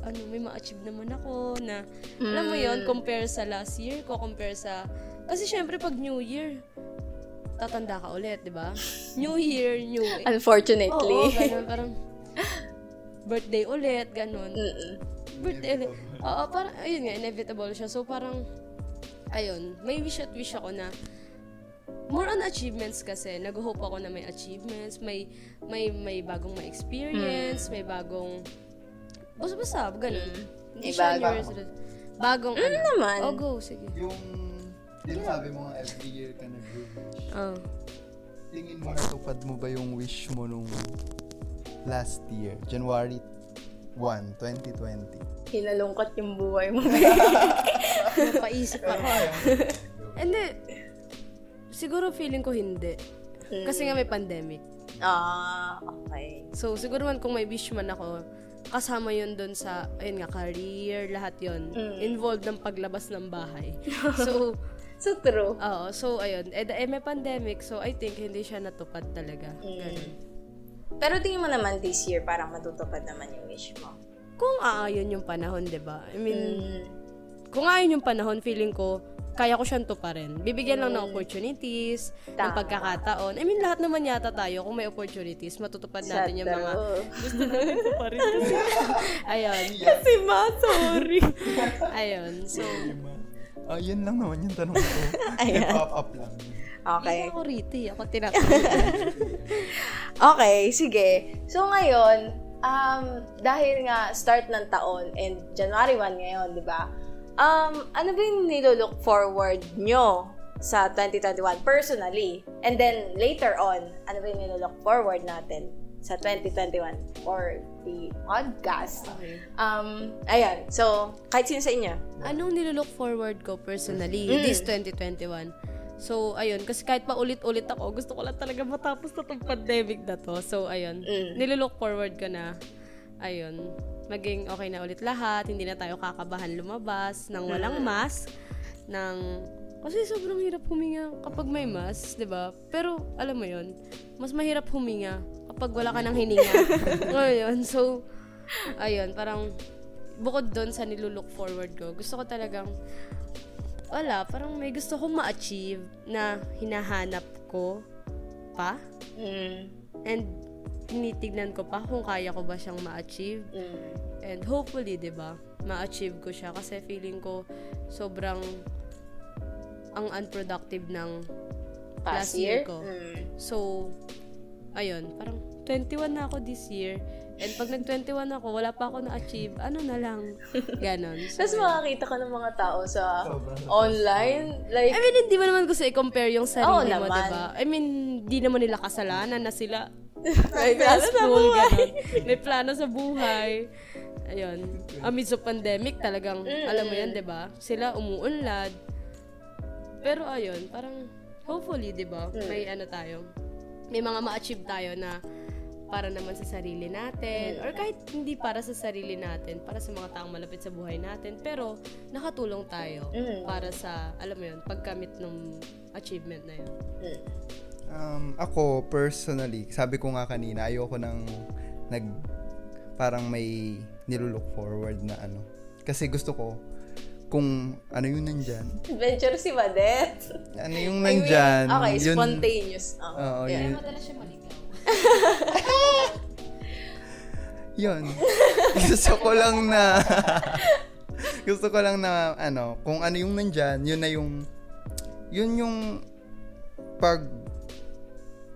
ano, may ma-achieve naman ako, na, alam mo yon Mm. compare sa last year ko, compare sa, kasi syempre pag New Year, tatanda ka ulit, di ba? New Year, New Unfortunately. Oo, ganun, parang, birthday ulit, ganun. Mm-mm. Birthday ulit. Oo, parang, ayun nga, inevitable siya. So, parang, ayun, may wish at wish ako na, more on achievements kasi. Nag-hope ako na may achievements, may, may, may bagong ma-experience, may bagong, basta-basta, ganun. Hindi May siya bagong- New Year's res- Bagong, ano? naman. Oh, go, sige. Yung, di ba sabi mo every year ka nag-wish. Oh. Tingin mo natupad mo ba yung wish mo nung last year, January 1, 2020? Hinalungkot yung buhay mo. Napaisip ako. Hindi. Siguro feeling ko hindi. Kasi nga may pandemic. ah, okay. So, siguro man kung may wish man ako, kasama yun dun sa, ayun nga, career, lahat yun. Involved ng paglabas ng bahay. so, So true. oo. So, ayun. Eh, eh, may pandemic. So, I think hindi siya natupad talaga. Ganun. Pero tingin mo naman this year, parang matutupad naman yung wish mo. Kung aayon yung panahon, di ba? I mean, Mm. kung aayon yung panahon, feeling ko, kaya ko siyang tuparin. Bibigyan lang ng opportunities, ng Mm. Tama. pagkakataon. I mean, lahat naman yata tayo, kung may opportunities, matutupad natin yung mga gusto natin tuparin kasi. Ayun. Si Ma, sorry. Ayun. So, Ah, yun lang naman yung tanong ko. Ayan. Pop up lang. Okay. hindi ako riti. Ako tinatawag. Okay, sige. So ngayon, um, dahil nga start ng taon and January 1 ngayon, di ba? Um, ano ba yung nilolook forward nyo sa 2021 personally? And then later on, ano ba yung nilolook forward natin sa 2021 for the podcast? Okay. Um, ayan. So, kahit sino sa inyo? Anong nilook forward ko personally Mm. this 2021? So, ayun, kasi kahit pa ulit-ulit ako, gusto ko lang talaga matapos na tong pandemic na to. So, ayun, Mm. nilook forward ko na, ayun, maging okay na ulit lahat, hindi na tayo kakabahan lumabas, nang walang mask, nang, kasi sobrang hirap huminga kapag may mask, 'di ba? Pero, alam mo yon mas mahirap huminga kapag wala ka ng hininga. Ngayon, so, ayun, parang, bukod doon sa nilook forward ko, gusto ko talagang, wala, parang may gusto kong ma-achieve na hinahanap ko pa. Mm. And tinitignan ko pa kung kaya ko ba siyang ma-achieve. Mm. And hopefully, 'di ba, ma-achieve ko siya kasi feeling ko sobrang ang unproductive ng Past last year, year? ko. Mm. So, ayun, parang 21 na ako this year. And pag nag-21 ako, wala pa ako na-achieve, ano na lang. Ganon. So, Tapos makakita ka ng mga tao sa online. Like, I mean, hindi mo naman gusto i-compare yung sarili Oo mo, naman. diba? I mean, di naman nila kasalanan na sila may plano sa buhay. May plano sa buhay. Ayun. Amidst of pandemic, talagang, alam mo yan, di ba? Sila umuunlad. Pero ayun, parang, hopefully, di ba? May ano tayo, may mga ma-achieve tayo na para naman sa sarili natin or kahit hindi para sa sarili natin para sa mga taong malapit sa buhay natin pero nakatulong tayo Mm. para sa alam mo yun pagkamit ng achievement na yun Mm. Um, ako, personally, sabi ko nga kanina, ayoko nang nag, parang may nilulook forward na ano. Kasi gusto ko, kung ano yung nandyan, Adventure si Madet. ano yung I mean, nandyan, okay, yun, spontaneous. Oo. Oo, yeah. yun. madalas siya maligaw yun. gusto ko lang na, gusto ko lang na, ano, kung ano yung nandyan, yun na yung, yun yung, pag,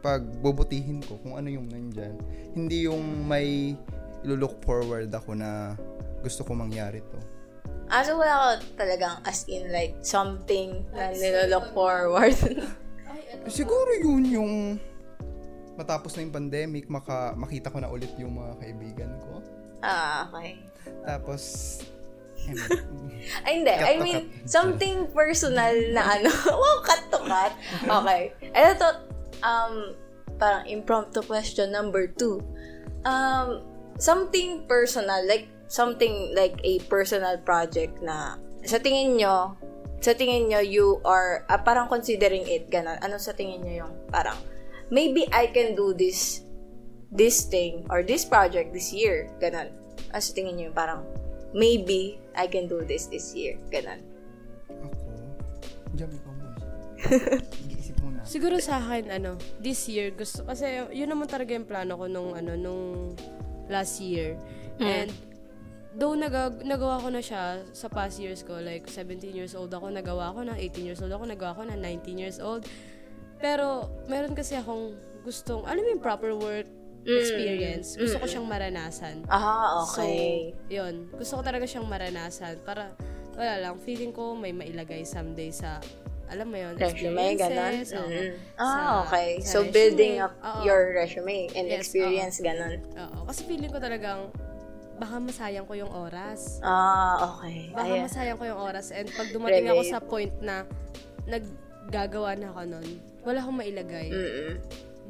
pag bubutihin ko kung ano yung nandyan. Hindi yung may look forward ako na gusto ko mangyari to. Ah, so wala ka talagang as in like something na nilolook forward. Siguro yun yung matapos na yung pandemic, maka, makita ko na ulit yung mga kaibigan ko. ah, okay. Tapos, eh, Ay, hindi. I mean, cut. something personal na ano. wow, cut to cut. Okay. Ito to, um, parang impromptu question number two. Um, something personal, like, something like a personal project na sa tingin nyo, sa tingin nyo, you are, ah, parang considering it, ganun. Ano sa tingin nyo yung parang, maybe I can do this, this thing, or this project this year, ganun. Ano sa tingin nyo yung parang, maybe I can do this this year, ganun. ako, Jam, ikaw. Iisip muna. Siguro sa akin, ano, this year, gusto, kasi yun naman talaga yung plano ko nung, ano, nung last year. And, though nag- nagawa ko na siya sa past years ko, like 17 years old ako, nagawa ko na, 18 years old ako, nagawa ko na, 19 years old. Pero, meron kasi akong gustong, alam mo yung proper work experience, gusto ko siyang maranasan. Ah, okay. So, yun. Gusto ko talaga siyang maranasan para, wala lang, feeling ko may mailagay someday sa, alam mo yun, resume, ganun. Mm. Sa- Ah, okay. sa So, resume. building up Oo. your resume and Yes, experience, ganun. Oo. Kasi feeling ko talagang, baka masayang ko yung oras. Ah, okay. Baka Ayan. masayang ko yung oras. And pag dumating ako Relate. sa point na naggagawa na ako nun, wala akong mailagay. Mm-mm.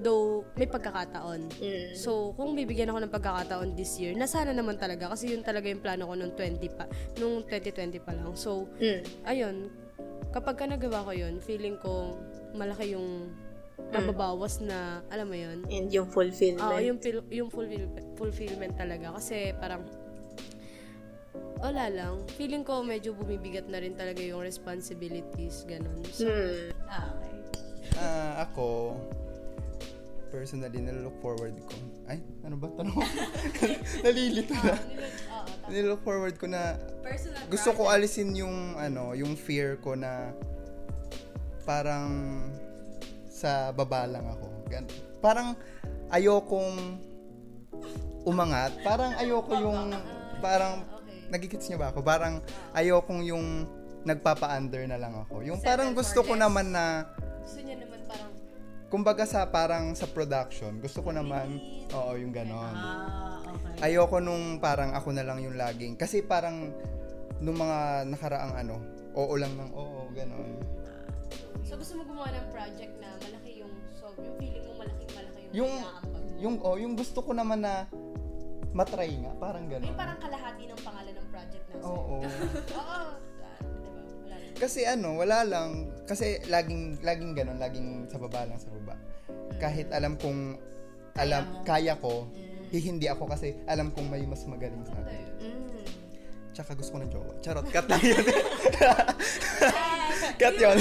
Though, may pagkakataon. Mm. So, kung bibigyan ako ng pagkakataon this year, nasana naman talaga. Kasi yun talaga yung plano ko nung 20 pa, nung 2020 pa lang. So, Mm. ayun, kapag ka nagawa ko yun, feeling ko malaki yung nababawas na, alam mo yun, And yung fulfillment. Ah, yung fil- yung fulfill- fulfillment talaga kasi parang wala lang. Feeling ko medyo bumibigat na rin talaga yung responsibilities, ganun. So, Hmm. Okay. Ah, ako, personally, nalook forward ko. Ay, ano ba? Tanong ko. Nalilito na. Nilook forward ko na Personal gusto ko alisin yung ano, yung fear ko na parang sa baba lang ako. Gan- parang ayokong umangat. Parang ayoko yung parang nagigits niyo ba ako? Parang ayokong yung nagpapa-under na lang ako. Yung parang gusto ko naman na gusto niya naman parang, kumbaga sa parang sa production, gusto ko naman oo, yung ganon. Ah, okay. Ayoko nung parang ako na lang yung laging kasi parang nung mga nakaraang ano, oo lang ng oo, ganon. so gusto mo gumawa ng project na malaki yung, so yung feeling mo malaki malaki yung, Yung yung oh, yung gusto ko naman na matry nga, parang ganon. parang kalahati ng pangalan ng project na Oo. Oo. diba? Wala kasi ano, wala lang kasi laging laging ganon, laging sa baba lang sa baba. Kahit alam kong alam kaya ko, eh, hindi ako kasi alam kong may mas magaling sa akin. Mm. Tsaka gusto ko ng jowa. Charot, cut lang yun. cut yun.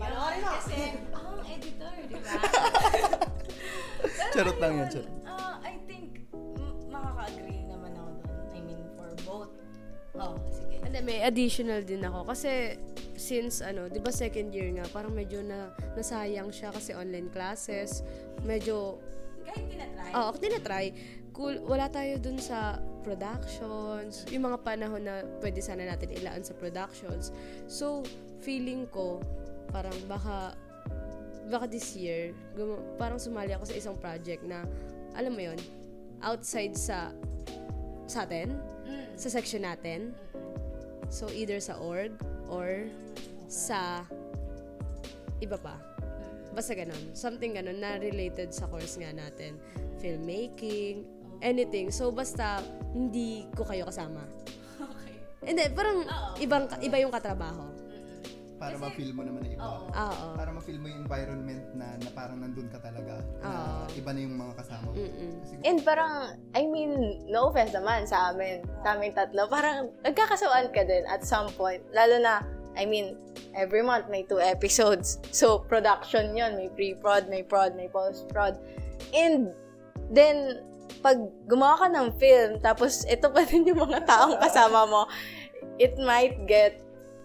Panoorin mo. Kasi, ako ang editor, di ba? Charot lang yun, charot. Ah, I think, m- makaka-agree Oh, sige. Hindi, may additional din ako. Kasi, since, ano, di ba second year nga, parang medyo na, nasayang siya kasi online classes. Medyo, Kahit tinatry. oo, ako tinatry. Cool, wala tayo dun sa productions. Yung mga panahon na pwede sana natin ilaan sa productions. So, feeling ko, parang baka, baka this year, gum- parang sumali ako sa isang project na, alam mo yon outside sa, sa atin, sa section natin. So, either sa org or sa iba pa. Basta ganun. Something ganun na related sa course nga natin. Filmmaking, anything. So, basta hindi ko kayo kasama. Okay. Hindi, parang ibang, iba yung katrabaho. Para ma-feel mo naman na iba. Oo. Para ma-feel mo yung environment na, na parang nandun ka talaga. Na Oo. iba na yung mga kasama mo. Kasi And parang, I mean, no offense naman sa amin, sa amin tatlo, parang nagkakasawaan ka din at some point. Lalo na, I mean, every month may two episodes. So, production yon May pre-prod, may prod, may post-prod. And then, pag gumawa ka ng film, tapos ito pa din yung mga taong kasama mo, it might get,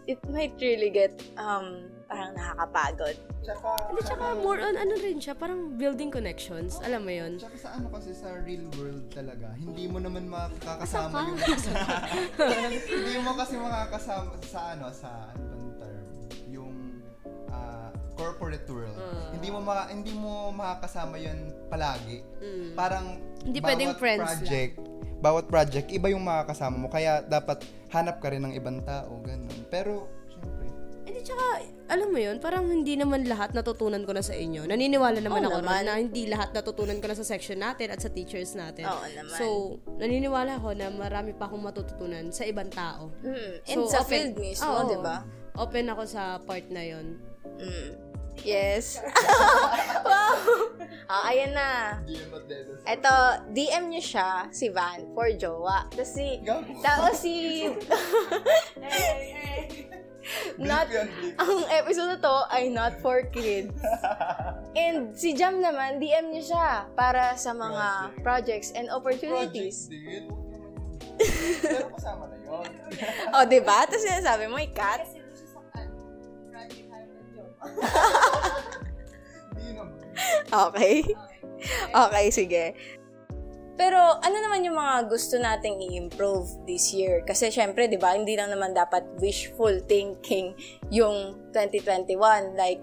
it might really get, um, parang nakakapagod. Tsaka, Hindi, tsaka more on ano rin siya, parang building connections. Alam mo yun? tsaka sa ano kasi sa real world talaga, hindi mo naman makakasama yung hindi mo kasi makakasama sa ano sa ano bang term yung ah, corporate world. Ah. hindi mo ma, hindi mo makakasama yun palagi. Mm. Parang Hindi bawat pwedeng friends project, bawat project iba yung makakasama mo kaya dapat hanap ka rin ng ibang tao ganun. Pero syempre Hindi, tsaka, alam mo yun, parang hindi naman lahat natutunan ko na sa inyo. Naniniwala naman Oo ako naman. na hindi lahat natutunan ko na sa section natin at sa teachers natin. Oo naman. So, naniniwala ako na marami pa akong matututunan sa ibang tao. Mm. And sa field mismo, Oo. di ba? Open ako sa part na yon. Mm. Yes. wow! Ah, ayan na. Ito, DM niyo siya, si Van, for jowa. Tapos si, tapos si, not, ang episode na to ay not for kids. And si Jam naman, DM niyo siya para sa mga projects and opportunities. Project. Pero kasama na yun. O, oh, di ba? Tapos sinasabi mo, ikat. Okay. Okay, sige. Pero ano naman yung mga gusto nating i-improve this year? Kasi syempre, 'di ba, hindi lang naman dapat wishful thinking yung 2021. Like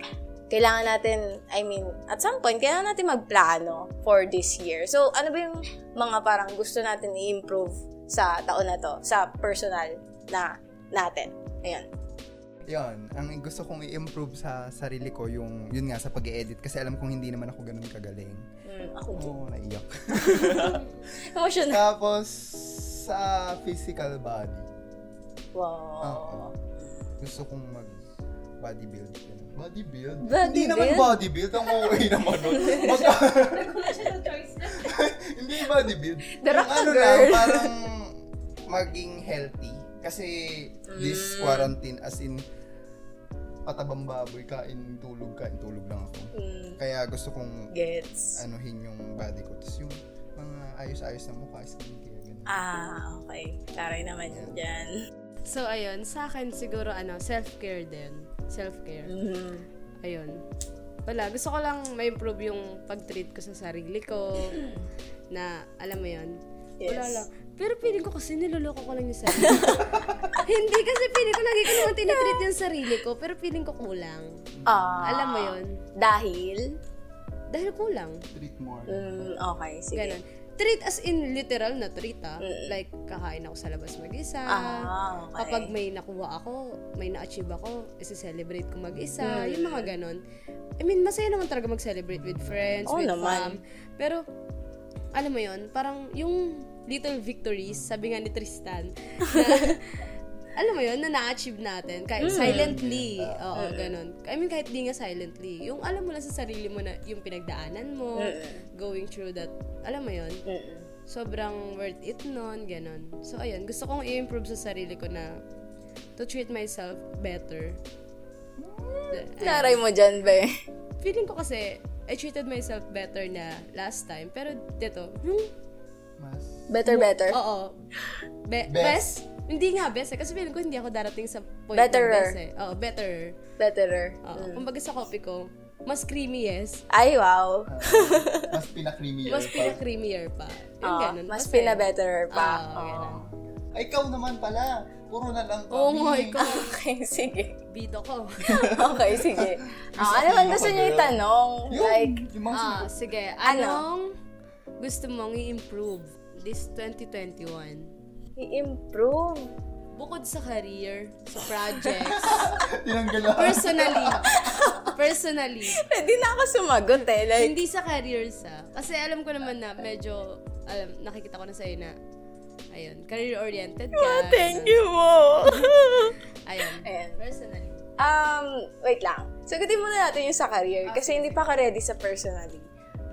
kailangan natin, I mean, at some point kailangan natin magplano for this year. So, ano ba yung mga parang gusto natin i-improve sa taon na to, sa personal na natin? Ayun. Yun, ang gusto kong i-improve sa sarili ko yung, yun nga, sa pag edit kasi alam kong hindi naman ako ganun kagaling. Mm, ako. Oo, naiyak. Emotional. Tapos, sa physical body. Wow. Oo. Gusto kong mag bodybuild. Bodybuild? Bodybuild? Hindi naman bodybuild. Ang okay naman nun. Mag- hindi bodybuild. Ka, ano girl. lang, parang maging healthy. Kasi this Mm. quarantine, as in, katabang baboy, kain, tulog, kain, tulog lang ako. Mm, Kaya gusto kong gets. anuhin yung body ko. Tapos yung mga ayos-ayos na mukha, skincare, ganun. Ah, okay. Taray naman yun dyan. So, ayun, sa akin siguro, ano, self-care din. Self-care. Mhm. Ayun. Wala, gusto ko lang ma-improve yung pag-treat ko sa sarili ko. na, alam mo yun, wala Yes. lang. Pero feeling ko kasi niloloko ko lang yung sarili ko. Hindi kasi feeling ko lagi ko naman tinitreat yung sarili ko, pero feeling ko kulang. Ah, Alam mo yun? Dahil? Dahil kulang. Treat more. Mm, okay, sige. Ganon. Treat as in literal na treat ah. Mm. Like, kakain ako sa labas mag-isa. Ah, okay. Kapag may nakuha ako, may na-achieve ako, isi-celebrate ko mag-isa. Mm. Yung mga ganon. I mean, masaya naman talaga mag-celebrate with friends, Oo with naman. fam. Pero, alam mo yon parang yung little victories, sabi nga ni Tristan, na, alam mo yon na na-achieve natin. Kahit Mm. silently. Oo, ganon. I mean, kahit di nga silently. Yung alam mo lang sa sarili mo na yung pinagdaanan mo, Mm. going through that, alam mo yon Mm-mm. sobrang worth it nun, ganon. So, ayun, gusto kong i-improve sa sarili ko na to treat myself better. Taray mo dyan, be. feeling ko kasi, I treated myself better na last time. Pero dito, hmm, Mas. Better, better. oo. Be- Best. best? Hindi nga best eh. Kasi feeling ko hindi ako darating sa point Betterer. ng best eh. Oo, better. Betterer. Oo. Mm. Kumbaga sa coffee ko, mas creamy yes. Ay, wow. Mas pinakreamy Mas pina-creamier pa. Yung Ah, ganun. mas pina-betterer pa. Oo, Oo. ganun. Ay, ikaw naman pala. Puro na lang kami. Oo nga, ikaw. Okay, sige. Bito ko. Okay, sige. Ah, ano man gusto niyo itanong? Yung, Like, yung mga Ah, sige. Ano? Anong gusto mong i-improve this 2021? i-improve. Bukod sa career, sa projects, personally. personally. Pwede na ako sumagot eh. Like, Hindi sa career sa. Kasi alam ko naman na medyo, alam, nakikita ko na sa'yo na, ayun, career-oriented ka. oh, thank ganun. you mo. Ayun. Ayan. Personally. Um, wait lang. Sagutin muna natin yung sa career kasi hindi pa ka ready sa personally.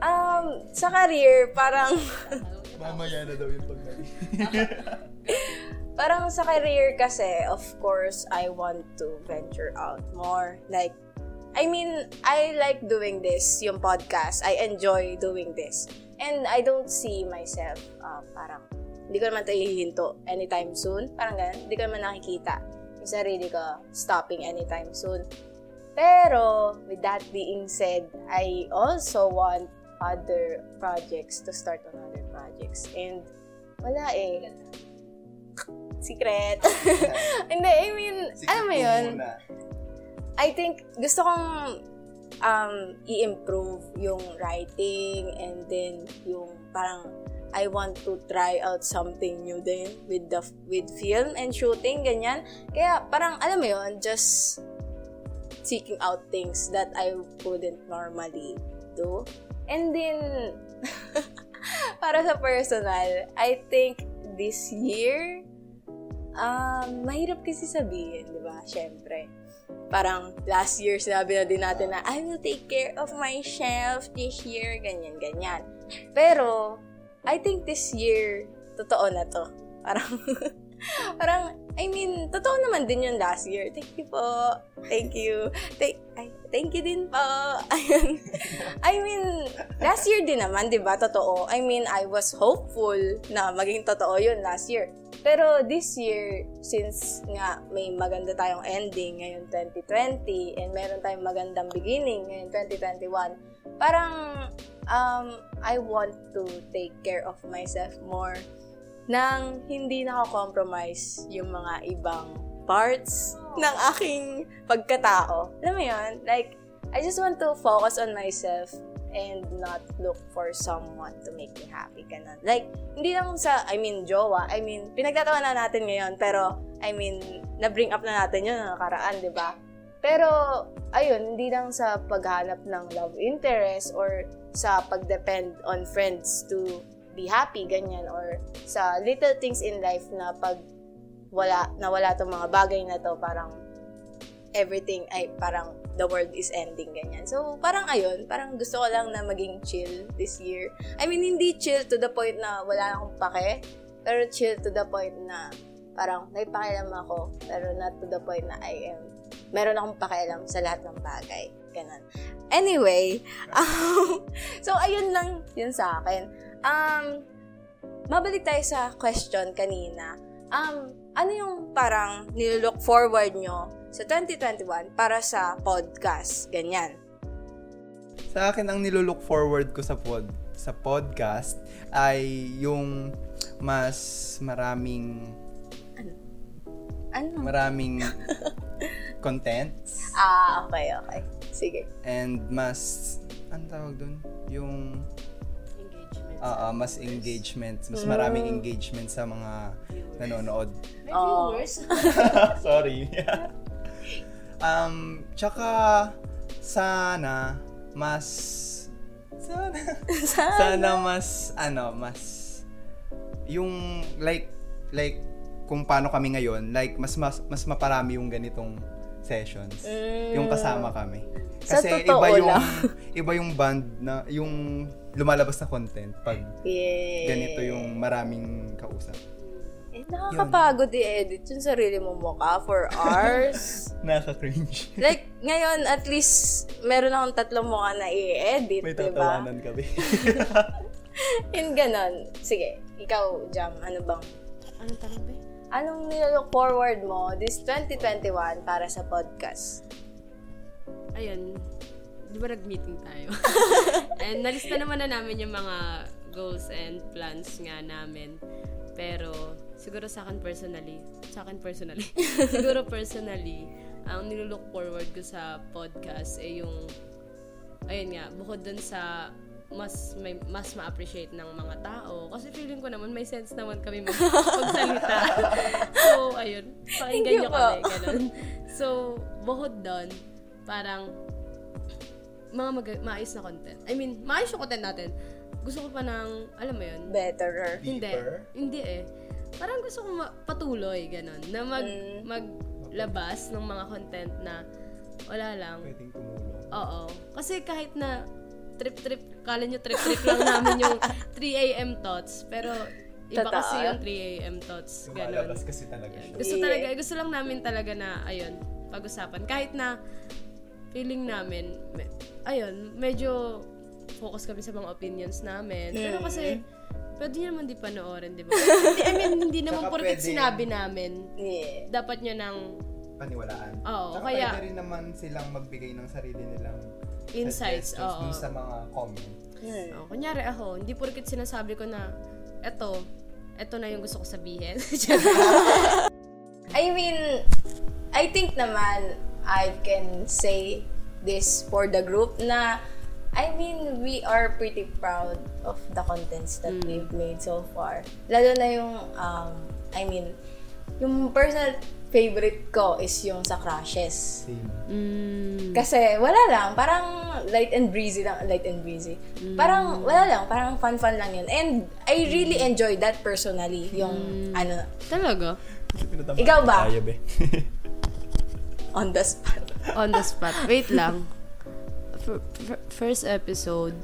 Um, sa career, parang Mamaya na daw yung pag parang sa career kasi, of course, I want to venture out more. Like, I mean, I like doing this, yung podcast. I enjoy doing this. And I don't see myself, uh, parang, hindi ko naman ito hihinto anytime soon. Parang ganun. Hindi ko naman nakikita yung sarili ko stopping anytime soon. Pero, with that being said, I also want other projects to start on other projects. And, wala eh. Secret. Hindi, I mean, alam mo yun, I think gusto kong um, i-improve yung writing and then yung parang I want to try out something new din with the with film and shooting ganyan. Kaya parang alam mo yun, just seeking out things that I wouldn't normally do. And then para sa personal, I think this year um, mahirap kasi sabihin, di ba? Siyempre parang last year sinabi na din natin na I will take care of myself this year, ganyan, ganyan. Pero, I think this year, totoo na to. Parang, parang, I mean, totoo naman din yung last year. Thank you po. Thank you. Thank, ay, thank you din po. I mean, last year din naman, di ba? Totoo. I mean, I was hopeful na maging totoo yun last year. Pero this year, since nga may maganda tayong ending ngayon 2020 and meron tayong magandang beginning ngayon 2021, parang um, I want to take care of myself more nang hindi nako-compromise yung mga ibang parts ng aking pagkatao. Alam mo yun? Like, I just want to focus on myself and not look for someone to make me happy. Ganun. Like, hindi lang sa, I mean, jowa. I mean, pinagtatawa na natin ngayon, pero, I mean, na-bring up na natin yun na nakaraan, di ba? Pero, ayun, hindi lang sa paghanap ng love interest or sa pag-depend on friends to be happy, ganyan, or sa little things in life na pag wala, nawala tong mga bagay na to, parang everything ay parang the world is ending, ganyan. So, parang ayun, parang gusto ko lang na maging chill this year. I mean, hindi chill to the point na wala akong pake. pero chill to the point na parang may pakialam ako, pero not to the point na I am, meron akong pakialam sa lahat ng bagay. Ganun. Anyway, um, so ayun lang yun sa akin. Um, mabalik tayo sa question kanina. Um, ano yung parang nilook forward nyo sa 2021 para sa podcast? Ganyan. Sa akin, ang nilook forward ko sa pod sa podcast ay yung mas maraming Ano? maraming contents Ah, okay, okay. Sige. and mas ang tawag dun yung Engagement. ah, ah, mas engagement mas maraming engagement sa mga nanonood May Oh. viewers. sorry um tsaka sana mas sana sana mas ano mas yung like like kung paano kami ngayon like mas mas, mas maparami yung ganitong sessions yung kasama kami Sa kasi totoo iba yung lang. iba yung band na yung lumalabas na content pag Yeah. ganito yung maraming kausap Eh, nakakapagod i-edit yung sarili mo mukha for hours. nakaka-cringe like, ngayon, at least, meron akong tatlong mukha na i-edit, may di ba? tatawanan kami Yung ganon. Sige, ikaw, Jam, ano bang, Anong tanong ba? Anong nilook forward mo this 2021 para sa podcast? Ayun. Di ba nag-meeting tayo? and nalista naman na namin yung mga goals and plans nga namin. Pero, siguro sa akin personally, sa akin personally, siguro personally, ang nilook forward ko sa podcast ay yung, ayun nga, bukod dun sa mas may mas ma-appreciate ng mga tao kasi feeling ko naman may sense naman kami mag- magsalita. so ayun, pakinggan niyo kami ganun. So bukod doon, parang mga mag- maayos na content. I mean, maayos yung content natin. Gusto ko pa ng, alam mo yun, Betterer. hindi. Deeper? Hindi eh. Parang gusto ko ma- patuloy, ganun. Na mag, Mm. maglabas ng mga content na wala lang. pwedeng tumulong Oo. Kasi kahit na trip-trip, kala nyo trip-trip lang namin yung 3 a.m. thoughts. Pero iba Totoo. kasi yung 3 a.m. thoughts. Ganun. lumalabas kasi talaga siya Gusto Yeah. talaga, gusto lang namin talaga na, ayun, pag-usapan. Kahit na, feeling namin, me- ayun, medyo focus kami sa mga opinions namin. Pero kasi, pwede nyo naman di panoorin, di ba? I mean, hindi naman porket pwede- sinabi namin, Yeah. dapat nyo nang paniwalaan. Oo, Tsaka kaya- pwede rin naman silang magbigay ng sarili nilang Insights, suggestions oo. dun sa mga comment. Hmm. Oh, kunyari ako, hindi porket sinasabi ko na, eto, eto na yung gusto ko sabihin. I mean, I think naman I can say this for the group na I mean, we are pretty proud of the contents that we've made so far. Lalo na yung, um, I mean, yung personal favorite ko is yung sa crushes. Same. mm, Kasi wala lang, parang light and breezy lang, light and breezy. Parang wala lang, parang fun-fun lang yun. And I really enjoy that personally, yung ano, talaga? Ikaw ba? Be. on the spot. On the spot. Wait lang. F- f- first episode,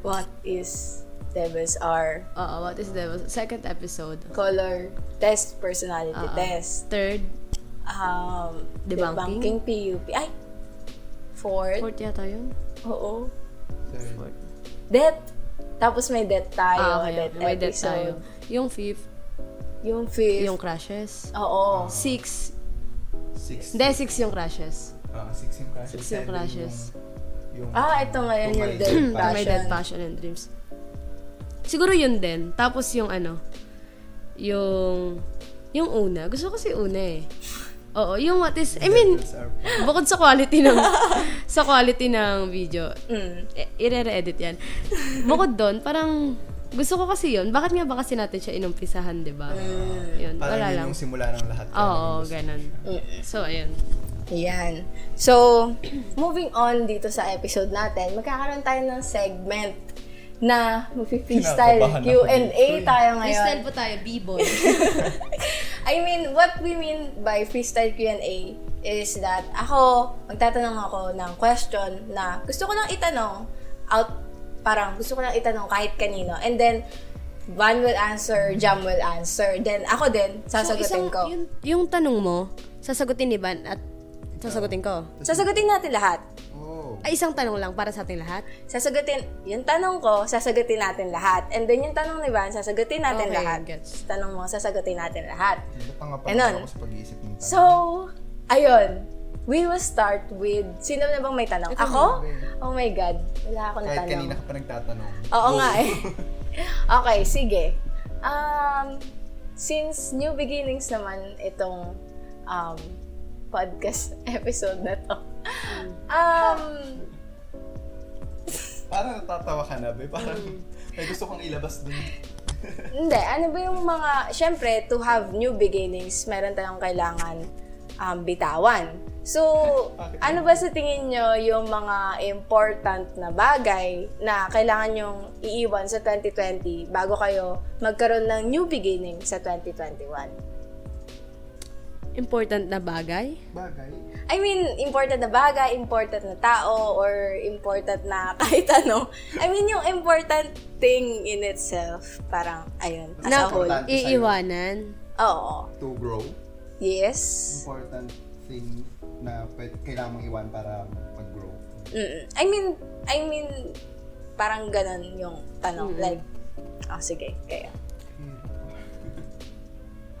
What is Devils are Oo, what is the second episode? color test, personality Oo. test, Third, um, Debunking? debunking PUP. Ay, fourth. fourth yata yun? Oo. Third. Fourth. Death. Tapos may death tayo. Ah, okay. death. May death episode. tayo. Yung fifth, Yung fifth. yung crashes. Oo. Six, Six. hindi, six yung crashes. Ah, six yung crashes. Six yung Seven crashes. Yung, Ah, ito ngayon yung death death passion. May dead passion and dreams. Siguro yun din. Tapos yung ano, yung, yung una. Gusto ko kasi una eh. Oo, yung what is, I mean, bukod sa quality ng, sa quality ng video, Mm. i- i-re-edit yan. Bukod doon, parang, gusto ko kasi yun. Bakit nga ba kasi natin siya inumpisahan, di ba? Yun, Parang wala yun lang. yung simula ng lahat. Oo, naging gusto. ganun. So, ayun. Yan. So, moving on dito sa episode natin, magkakaroon tayo ng segment na mag-freestyle Q&A eh. tayo ngayon. Freestyle po tayo, b-boy. I mean, what we mean by freestyle Q&A is that ako, magtatanong ako ng question na gusto ko lang itanong out, parang gusto ko lang itanong kahit kanino. And then, Van will answer, Jam will answer. Then ako din, sasagutin isang- ko. Yung, yung tanong mo, sasagutin ni Van at sasagutin ko. Sasagutin natin lahat. Oh. Ay, isang tanong lang para sa ating lahat. Sasagutin, yung tanong ko, sasagutin natin lahat. And then yung tanong ni Van, sasagutin natin Okay, lahat. gets. Tanong mo, sasagutin natin lahat. Napangapa Ganun. ako sa pag-iisip ng tanong. So, ayun. We will start with, sino na bang may tanong? Ako? Oh my God. Wala ako na Kahit tanong. kanina ka pa nagtatanong. Oo Go. nga eh. okay, sige. Um, since new beginnings naman itong um, podcast episode na to. Um, Parang natatawa ka na, be. Parang may gusto kong ilabas dun. hindi, ano ba yung mga, syempre, to have new beginnings, meron tayong kailangan um, bitawan. So, ano ba sa tingin nyo yung mga important na bagay na kailangan nyong iiwan sa 2020 bago kayo magkaroon ng new beginning sa 2021? Important na bagay? Bagay. I mean, important na bagay, important na tao, or important na kahit ano. I mean, yung important thing in itself, parang, ayun, as Na a whole. Iiwanan? Oo. To grow. Yes. Important thing na kailangan mong iwan para mag-grow. Mm-mm. I mean, I mean, parang ganun yung tanong. Like, ah, sige, kaya.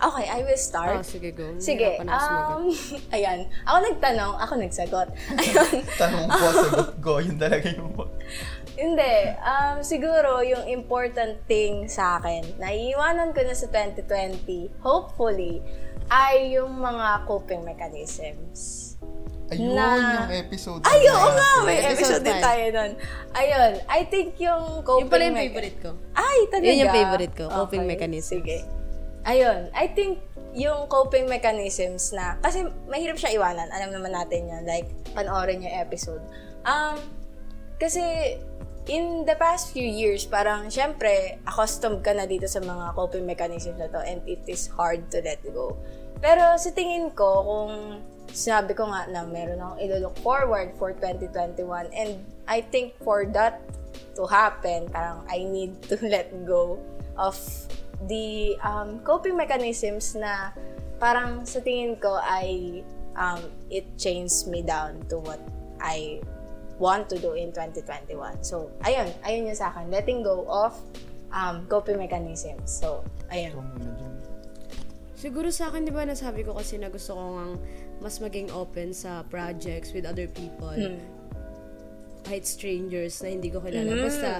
Okay, I will Oh, start. sige, go. Sige, um, ayan. Ako nagtanong, ako nagsagot. Ayun. Tanong ko, sagot ko. Yun talaga yung... Hindi. Um, siguro, yung important thing sa akin, na iiwanan ko na sa 2020, hopefully, ay yung mga coping mechanisms. Ayun, Na- yung episode. Ay, oo nga! May Episode episode din tayo nun. Ayun. I think yung coping Yung pala yung mecha- favorite ko. Ay, talaga? Yun yung favorite ko, coping mechanisms. Sige. Ayun. I think yung coping mechanisms na, kasi mahirap siya iwanan. Alam naman natin yan. Like, panoorin yung episode. Um, kasi, in the past few years, parang, syempre, accustomed ka na dito sa mga coping mechanisms na to and it is hard to let go. Pero sa tingin ko, kung sinabi ko nga na meron akong ilo-look forward for 2021 and I think for that to happen, parang I need to let go of the um, coping mechanisms na parang sa tingin ko ay um, it chains me down to what I want to do in 2021. So, ayun. Ayun yung sa akin. Letting go of um, coping mechanisms. So, ayun. Siguro sa akin, di ba, nasabi ko kasi na gusto ko ngang mas maging open sa projects with other people. Kahit strangers na hindi ko kilala. Basta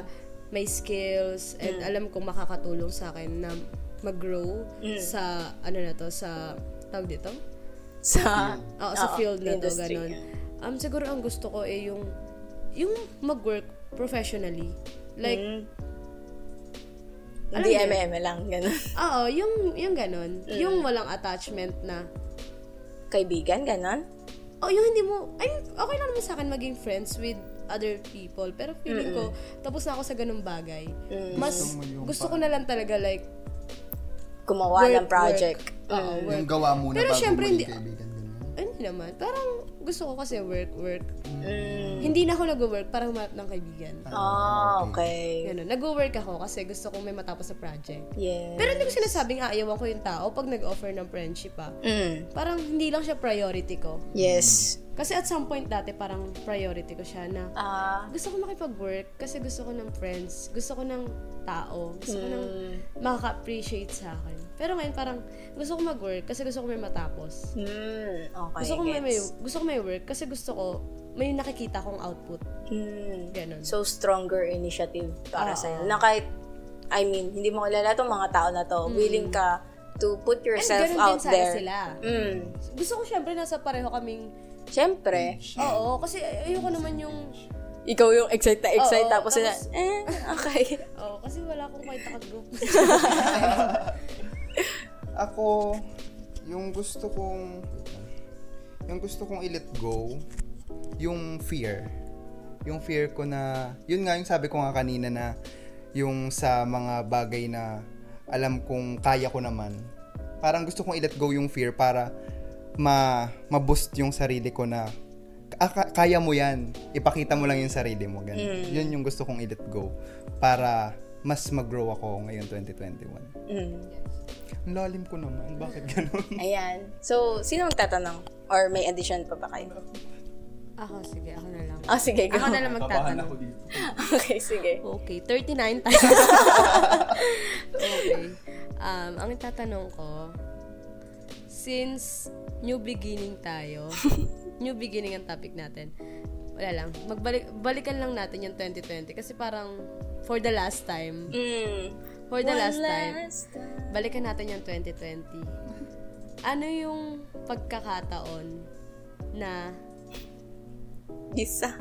may skills and alam kong makakatulong sa akin na mag-grow sa, ano na to, sa, tawag dito? Sa, Oo, sa oo, field na to, ganun. Um, siguro ang gusto ko eh yung, yung mag-work professionally. Like, Mm. Hindi? MM lang, ganun. oo, yung, yung ganun. Yung walang attachment na, Kaibigan, ganun. oh, yung hindi mo, mean, okay lang naman sa akin maging friends with other people. Pero feeling ko, tapos na ako sa ganung bagay. Mas, Gusto gusto ko na lang talaga like, Gumawa Work, ng project. work. Oo, work. Yung gawa muna Pero bago syempre, hindi- kaibigan. Ay, hindi naman. Parang gusto ko kasi work, work. Mm. Hindi na ako nag-work para humanap ng kaibigan. Ah, okay. Ganun. Nag-work ako kasi gusto kong may matapos sa project. Yes. Pero hindi ko sinasabing aayawan ko yung tao pag nag-offer ng friendship ah. Mm. Parang hindi lang siya priority ko. Yes. Kasi at some point dati parang priority ko siya na Ah, gusto ko makipag-work kasi gusto ko ng friends, gusto ko ng tao, gusto ko ng mm, makaka-appreciate sa akin. Pero ngayon parang gusto ko mag-work kasi gusto ko may matapos. mm, okay, Gusto ko may, may gusto ko may work kasi gusto ko may nakikita kong output. Mm. Ganun. So, stronger initiative para Oo. sa'yo. Na kahit, I mean, hindi mo kilala itong mga tao na to, willing ka to put And yourself ganun out din there. sila. Mm. Gusto ko syempre nasa pareho kaming Siyempre, Oo, kasi ay- ayoko naman yung ikaw yung excited na excited Oo, tapos tapos- eh, okay. Oo, kasi wala akong kahit naka-group. Ako, yung gusto kong yung gusto kong i-let go, yung fear. Yung fear ko na, yun nga yung sabi ko nga kanina na yung sa mga bagay na alam kong kaya ko naman. Parang gusto kong i-let go yung fear para ma ma-boost yung sarili ko na "Ah, ka- kaya mo yan. Ipakita mo lang yung sarili mo. Ganun. Yun yung gusto kong i-let go. Para mas mag-grow ako ngayon 2021. Mm. Ang lalim ko naman. Bakit ganun? Ayan. So, sino magtatanong? Or may addition pa ba kayo? Ako, sige, ako na lang. Ah, sige, go. Ako na lang magtatanong. dito. okay, sige. Okay, 39 times. okay. Um, ang tatanong ko, since new beginning tayo, new beginning ang topic natin, wala lang, magbalik, balikan lang natin yung 2020 kasi parang for the last time, Mm. for the One last time, last time. balikan natin yung 2020. Ano yung pagkakataon na Isa.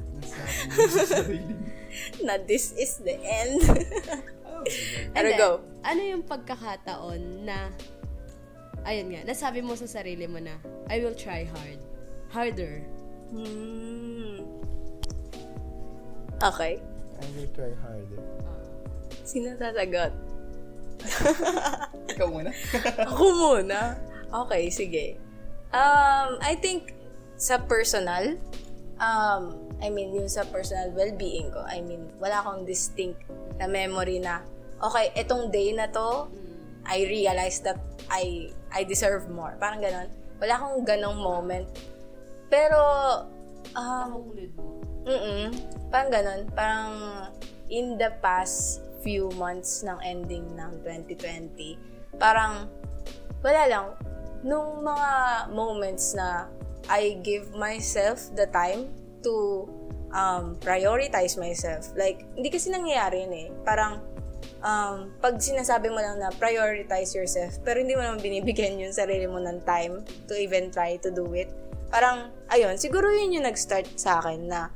na this is the end. Pero Hindi. go. Ano yung pagkakataon na, ayun nga, nasabi mo sa sarili mo na, I will try hard. Harder. Hmm. Okay. I will try harder. Sino sasagot? Ikaw muna. Ako muna. Okay, sige. Um, I think sa personal, um, I mean, yung sa personal well-being ko, I mean, wala akong distinct na memory na, okay, etong day na to, I realized that I I deserve more. Parang ganon. Wala akong ganong moment. Pero, um, mm parang ganon. Parang, in the past few months ng ending ng 2020, parang, wala lang, nung mga moments na I give myself the time to um, prioritize myself. Like, hindi kasi nangyayari yun eh. Parang, um, pag sinasabi mo lang na prioritize yourself, pero hindi mo naman binibigyan yung sarili mo ng time to even try to do it. Parang, ayun, siguro yun yung nag-start sa akin na,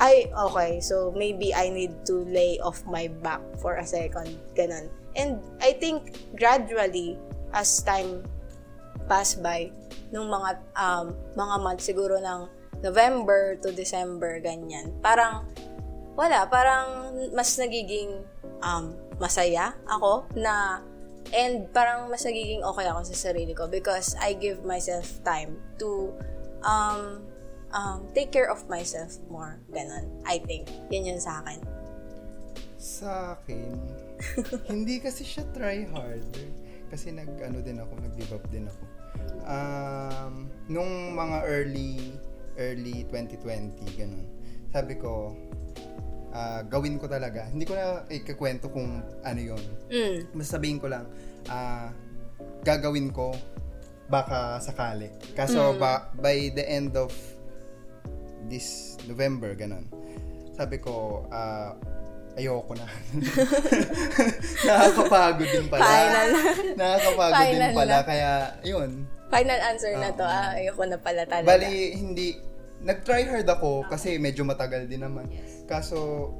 ay, okay, so maybe I need to lay off my back for a second. Ganon. And I think gradually, as time pass by, nung mga, um, mga months siguro ng November to December, ganyan. Parang, wala, parang mas nagiging um, masaya ako na and parang mas nagiging okay ako sa sarili ko because I give myself time to um, um, take care of myself more. Ganon. I think. Yan yun sa akin. Sa akin, hindi kasi siya try harder. Kasi nag, ano din ako, nag-give up din ako. Um, nung mga early, early 2020, ganun. Sabi ko, ah, gawin ko talaga. Hindi ko na ikakwento kung ano yon Mm. Basta sabihin ko lang, ah, gagawin ko, baka sakali. Kaso, ba, by the end of this November, ganun. Sabi ko, ah, ayoko na. Nakakapagod din pala. Final. Nakakapagod din Final pala. na. Kaya, yun. Final answer na to. Ah, ayoko na pala talaga. Bali, hindi, nag-try hard ako kasi medyo matagal din naman. Kaso,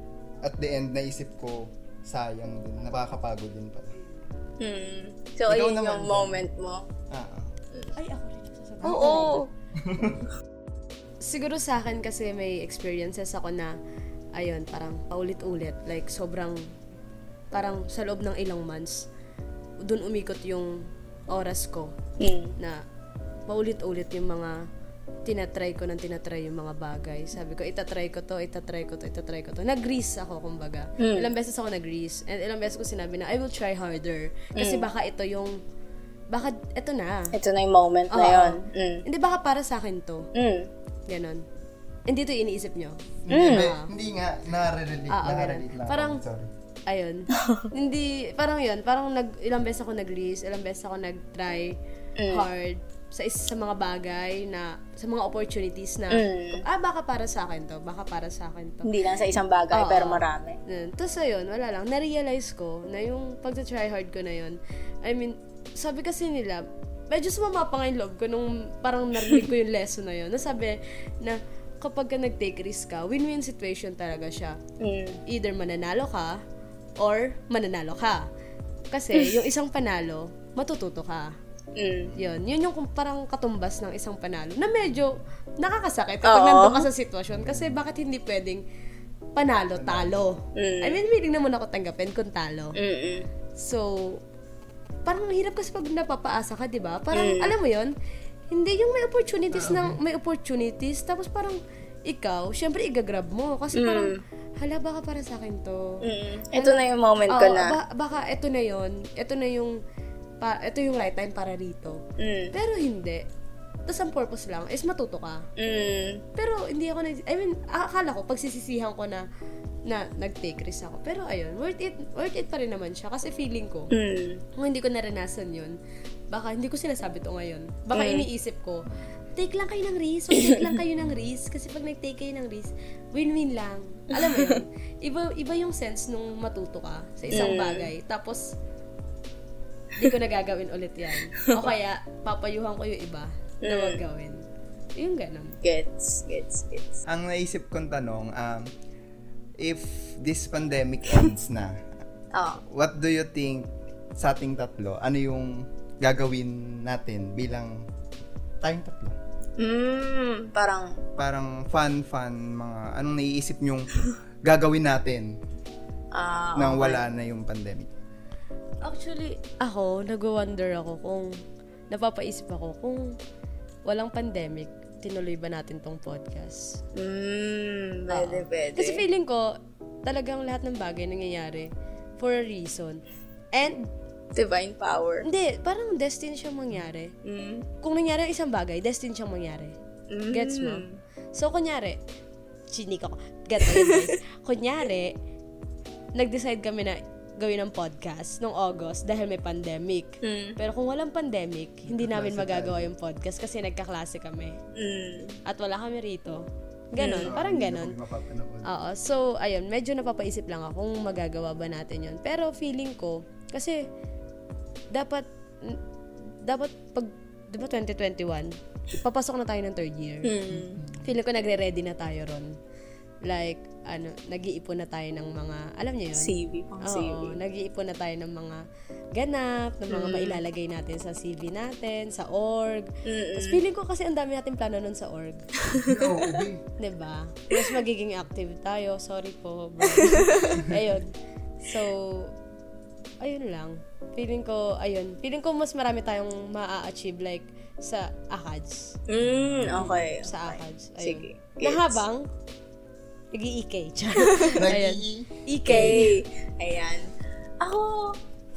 at the end, naisip ko, sayang din. Nakakapagod din pala. Hmm. So, Ikaw ayun yung din. moment mo. Ah, ah. Ay, ako rin. sasabihin. Oo. Siguro sa akin kasi may experiences ako na, ayun, parang paulit-ulit. Like, sobrang, parang sa loob ng ilang months, dun umikot yung oras ko Hmm. na paulit-ulit yung mga tinatry ko nang tinatry yung mga bagay. Sabi ko, itatry ko to, itatry ko to, itatry ko to. Nag-grease ako, kumbaga. Ilang beses ako nag-grease. And ilang beses ko sinabi na, I will try harder. Kasi baka ito yung, baka ito na. Ito na yung moment na Oo. yun. Mm. Hindi, baka para sa akin to. Mm. Ganon. Hindi to iniisip nyo. Hindi, hindi, hindi nga, nare-relate, Ah, okay nare-relate lang. Parang-. Sorry. Ayun. hindi, parang yun. Parang nag, ilang beses ako nag-grease, ilang beses ako nag-try hard sa isa sa mga bagay na, sa mga opportunities na, ah, baka para sa akin to, baka para sa akin to. Hindi lang sa isang bagay, Oo. pero marami. Yun. Tapos ayun, wala lang. Na-realize ko na yung pag-try hard ko na yun, I mean, sabi kasi nila, medyo sumama pa nga yung loob ko nung parang narinig ko yung lesson na yun. Nasabi na kapag ka nag-take risk ka, win-win situation talaga siya. Mm. Either mananalo ka or mananalo ka. Kasi yung isang panalo, matututo ka. Mm. Yun. Yun yung parang katumbas ng isang panalo na medyo nakakasakit kapag Oo. nandun ka sa sitwasyon. Kasi bakit hindi pwedeng panalo, talo? Mm. I mean, willing naman ako tanggapin kung talo. Mm-mm. So, parang hirap kasi pag napapaasa ka, di ba? Parang, Mm. alam mo yon hindi yung may opportunities ng, may opportunities, tapos parang, ikaw, syempre igagrab mo. Kasi Mm. parang, hala, baka para sa akin to. Mm. Ito na yung moment ko Oo, na. ba- baka ito na yon Ito na yung, pa, ito yung right time para rito. Mm. Pero hindi. Tapos ang purpose lang is matuto ka. Mm. Pero hindi ako nag... I mean, akala ko, pagsisisihan ko na na nag-take risk ako. Pero ayun, worth it, worth it pa rin naman siya. Kasi feeling ko, Mm. kung hindi ko naranasan yun, baka hindi ko sinasabi to ngayon. Baka Mm. iniisip ko, take lang kayo ng risk, take lang kayo ng risk. Kasi pag nag-take kayo ng risk, win-win lang. Alam mo yun? Iba, iba yung sense nung matuto ka sa isang Mm. bagay. Tapos, hindi ko nagagawin ulit yan. O kaya, papayuhan ko yung iba na Mm. wag gawin. Yung ganun. Gets, gets, gets. Ang naisip kong tanong, um, if this pandemic ends na, Oh. what do you think sa ating tatlo, ano yung gagawin natin bilang tayong tatlo? Mm, parang, Parang fun, fun, mga anong naiisip nyong gagawin natin ah, nang okay. wala na yung pandemic? Actually, ako, nag-wonder ako kung, napapaisip ako kung walang pandemic, tinuloy ba natin tong podcast? Mm, pwede, Oo. pwede. Kasi feeling ko, talagang lahat ng bagay nangyayari for a reason. And, Divine power. hindi, parang destined siyang mangyari. Mm. Kung nangyari ang isang bagay, destined siyang mangyari. Mm. Gets mo? So, kunyari, chinik ako. Gets mo guys? kunyari, nag-decide kami na gawin ng podcast nung August dahil may pandemic. Mm. Pero kung walang pandemic, hindi namin magagawa yung podcast kasi nagkaklase kami. Mm. At wala kami rito. Ganon, parang ganon. Oo. So, ayun, medyo napapaisip lang ako kung magagawa ba natin yun. Pero feeling ko, kasi, dapat, n- dapat pag, di ba 2021, papasok na tayo ng third year. Mm. Feeling ko nagre-ready na tayo ron. Like, ano, nag-iipon na tayo ng mga, alam niyo yun? CV, pang CV. Oo, nag-iipon na tayo ng mga ganap, ng mga Mm. mailalagay natin sa CV natin, sa org. Mm-mm. Tapos feeling ko kasi ang dami natin plano nun sa org. Oo, ubi. 'Di ba? Mas magiging active tayo. Sorry po. ayun. So, ayun lang. Feeling ko, ayun. Feeling ko mas marami tayong maa-achieve like sa ACADS. Mm, okay. Sa okay. ACADS. Ayun. Sige. Na habang, nag-i-EK. ayun. EK. Okay. Ayan. Ako,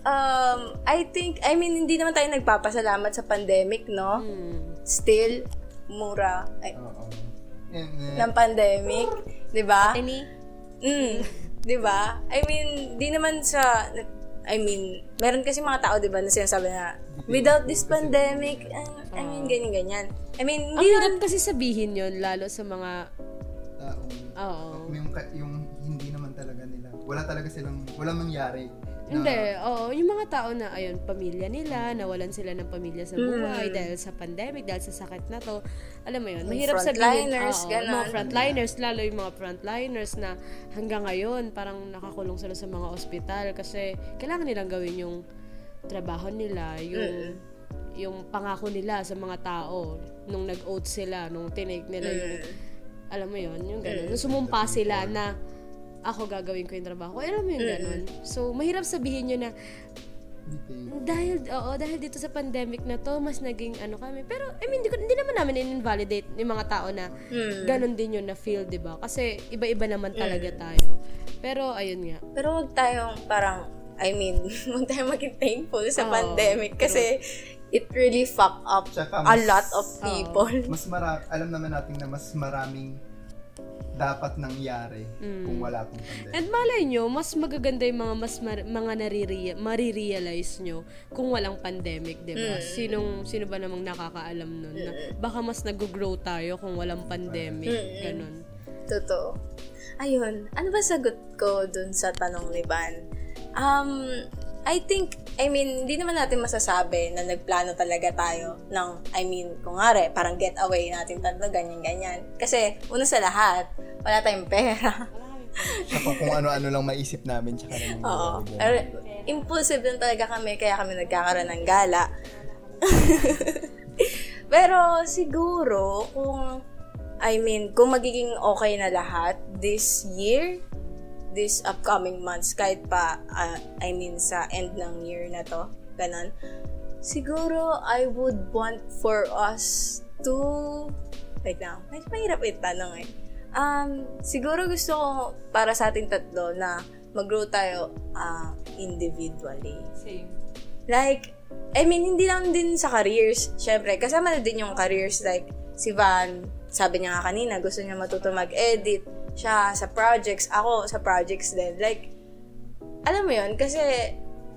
um, I think, I mean, hindi naman tayo nagpapasalamat sa pandemic, no? Hmm. Still, mura ay, Oo. And, ng pandemic. Di ba? Any? Mm, 'di ba? I mean, di naman sa I mean, meron kasi mga tao 'di ba na sinasabi na without this pandemic, uh, I mean ganyan ganyan. I mean, Ang hindi hirap kasi sabihin yon lalo sa mga, oo. yung, yung hindi naman talaga nila. Wala talaga silang, walang nangyari. na- Hindi, oo. Yung mga tao na, ayun, pamilya nila, nawalan sila ng pamilya sa buhay dahil sa pandemic, dahil sa sakit na to. Alam mo yun, Yung mahirap sabihin. frontliners, oo, ganon. Mga frontliners, lalo yung mga frontliners na hanggang ngayon, parang nakakulong sila sa mga ospital kasi kailangan nilang gawin yung trabaho nila, yung yung pangako nila sa mga tao nung nag-oath sila, nung tinake nila yung alam mo yun, yung gano'n. Nung sumumpa sila na ako gagawin ko yung trabaho ko. Alam mo yung gano'n. So, mahirap sabihin nyo na dahil, oo, dahil dito sa pandemic na to, mas naging ano kami. Pero, I mean, hindi naman namin in-invalidate yung mga tao na gano'n din yun na feel, di ba? Kasi iba-iba naman talaga tayo. Pero, ayun nga. pero wag tayong parang I mean, wag tayong maging thankful sa Oo, pandemic kasi it really fuck up Tsaka a mas- lot of people. Mas mara alam naman natin na mas maraming dapat nangyari kung wala tong pandemic. And malay nyo, mas magaganda yung mga mas mar- mga naririya, marirealize nyo kung walang pandemic, di ba? Sinong, sino ba namang nakakaalam nun? Na baka mas nag-grow tayo kung walang pandemic. Ganon. Totoo. Ayun, ano ba sagot ko dun sa tanong ni Van? Um, I think, I mean, hindi naman natin masasabi na nagplano talaga tayo ng, I mean, kung nga parang getaway natin tatlo, ganyan-ganyan. Kasi, una sa lahat, wala tayong pera. Tsaka kung ano-ano lang maisip namin tsaka lang Oo. Pero, impulsive lang talaga kami, kaya kami nagkakaroon ng gala. Pero, siguro, kung, I mean, kung magiging okay na lahat this year, this upcoming months, kahit pa, ah, I mean, sa end ng year na to, ganun, siguro, I would want for us to, wait lang, medyo mahirap itanong eh. Um, siguro gusto ko para sa ating tatlo na mag-grow tayo ah, individually. Same. Like, I mean, hindi lang din sa careers. Siyempre, kasama na din yung careers. Like, si Van, sabi niya nga kanina, gusto niya matuto mag-edit. Siya sa projects, ako sa projects din. Like, alam mo yun, kasi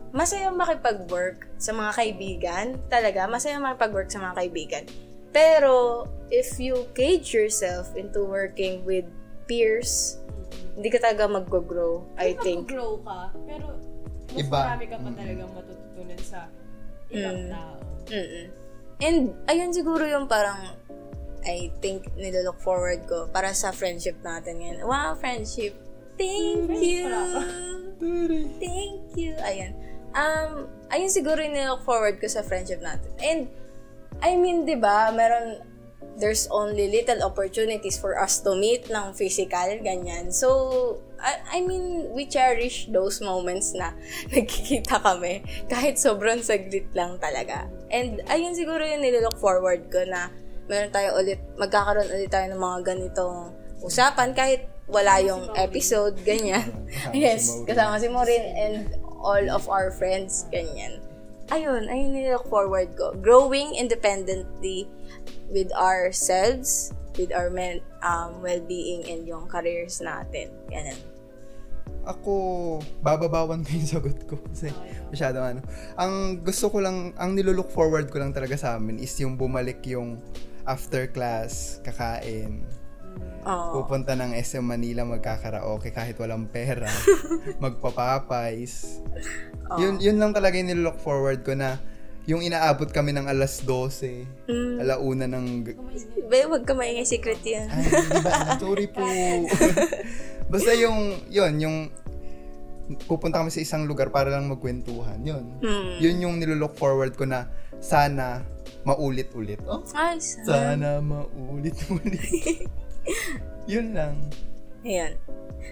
masaya makipag-work sa mga kaibigan. Talaga, masaya makipag-work sa mga kaibigan. Pero, if you cage yourself into working with peers, hindi ka talaga mag-grow, I think. grow ka, pero mas Iba. marami ka pa talagang matututunan sa ibang Mm. tao. Mm-mm. And, ayun siguro yung parang, I think, nilolook forward ko para sa friendship natin ngayon. Wow, friendship! Thank you! Thank you! Ayun. Um, ayun siguro yung nilook forward ko sa friendship natin. And, I mean, di ba, meron, there's only little opportunities for us to meet ng physical, ganyan. So, I, I mean, we cherish those moments na nagkikita kami. Kahit sobrang saglit lang talaga. And, ayun siguro yung nilook forward ko na meron tayo ulit, magkakaroon ulit tayo ng mga ganitong usapan kahit wala yung episode, ganyan. Yes, kasama si Maureen and all of our friends, ganyan. Ayun, ayun yung look forward ko. Growing independently with ourselves, with our men, um, well-being and yung careers natin. Ganun. Ako, bababawan ko yung sagot ko. Kasi masyado ano. Ang gusto ko lang, ang nilulook forward ko lang talaga sa amin is yung bumalik yung after class, kakain, Oo. pupunta ng SM Manila magkakaraoke kahit walang pera, magpapapais. Yun, yun lang talaga yung nilook forward ko na yung inaabot kami ng alas 12, Mm. alauna ng... Be, wag ka maingay secret yan. Ay? Sorry po. Basta yung, yun, yung pupunta kami sa isang lugar para lang magkwentuhan. Yun. Hmm. Yun yung nilook forward ko na sana maulit-ulit. Oh, Ay, sa- sana maulit-ulit. yun lang. Ayan.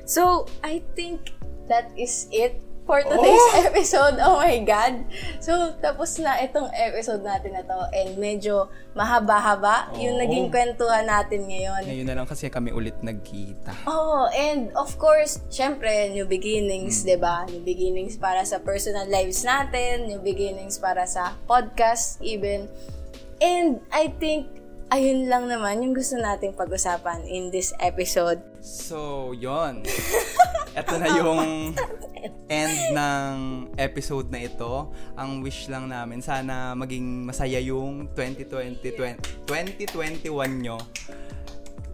So, I think that is it for today's episode. Oh my God. So, tapos na itong episode natin na to. And medyo mahaba-haba yung Oo. naging kwentuhan natin ngayon. Ngayon na lang kasi kami ulit nagkita. Oh, and of course, syempre, new beginnings, 'di ba? New beginnings para sa personal lives natin, new beginnings para sa podcast even. And I think ayun lang naman yung gusto nating pag-usapan in this episode. So, yon. Ito na yung end ng episode na ito. Ang wish lang namin, sana maging masaya yung 2020, 2021 nyo.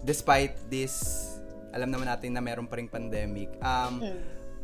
Despite this, alam naman natin na meron pa ring pandemic. Um,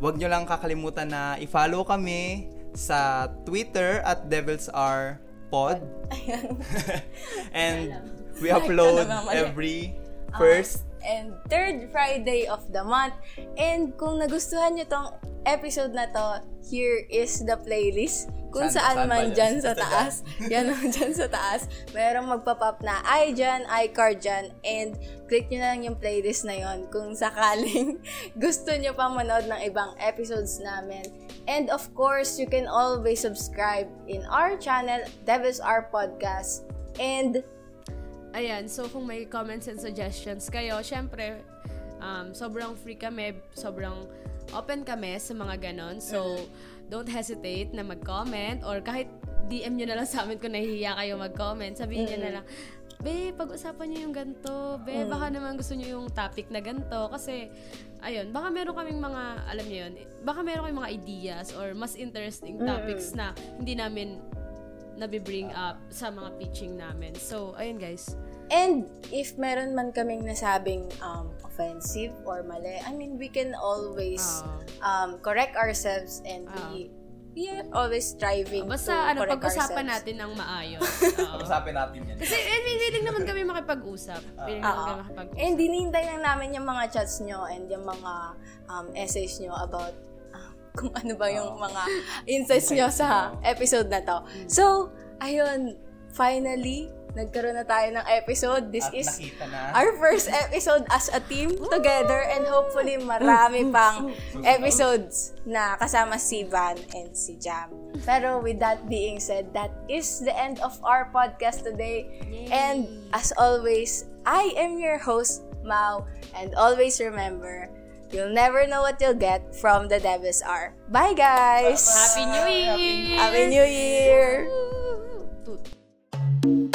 Wag nyo lang kakalimutan na i-follow kami sa Twitter at Devils Are Pod. And we upload every first and third Friday of the month. And kung nagustuhan nyo tong episode na to, here is the playlist. Kung Saan- saan, saan man yan? dyan sa taas. yan o, dyan sa taas. Merong magpa-pop na i dyan, iCard dyan. And click nyo na lang yung playlist na yon kung sakaling gusto nyo pang manood ng ibang episodes namin. And of course, you can always subscribe in our channel, Devils Our Podcast. And Ayan, so kung may comments and suggestions kayo, syempre, um, sobrang free kami, sobrang open kami sa mga ganon. So, don't hesitate na mag-comment or kahit DM nyo na lang sa amin kung nahihiya kayo mag-comment. Sabihin nyo na lang, Be, pag-usapan nyo yung ganito. Be, baka naman gusto nyo yung topic na ganito. Kasi, ayun, baka meron kaming mga, alam nyo yun, baka meron kaming mga ideas or mas interesting topics na hindi namin nabibring up sa mga pitching namin. So, ayun guys. And if meron man kaming nasabing um, offensive or mali, I mean, we can always Ah. um, correct ourselves and be, are always striving Basta to ano, correct pag-usapan ourselves. natin ng maayos. Oo. Usapin natin yan. Kasi eh, willing naman kami makipag-usap. Willing naman Oo. kami makipag-usap. And dinihintay lang namin yung mga chats nyo and yung mga um, essays nyo about ah, kung ano ba yung mga insights nyo sa episode na to. So, ayun, finally, nagkaroon na tayo ng episode. This At is na. our first episode as a team together and hopefully marami pang episodes na kasama si Van and si Jam. Pero with that being said, that is the end of our podcast today. And as always, I am your host, Mau. And always remember, you'll never know what you'll get from the Devis R. Bye, guys! Happy New Year! Happy New Year! Toot.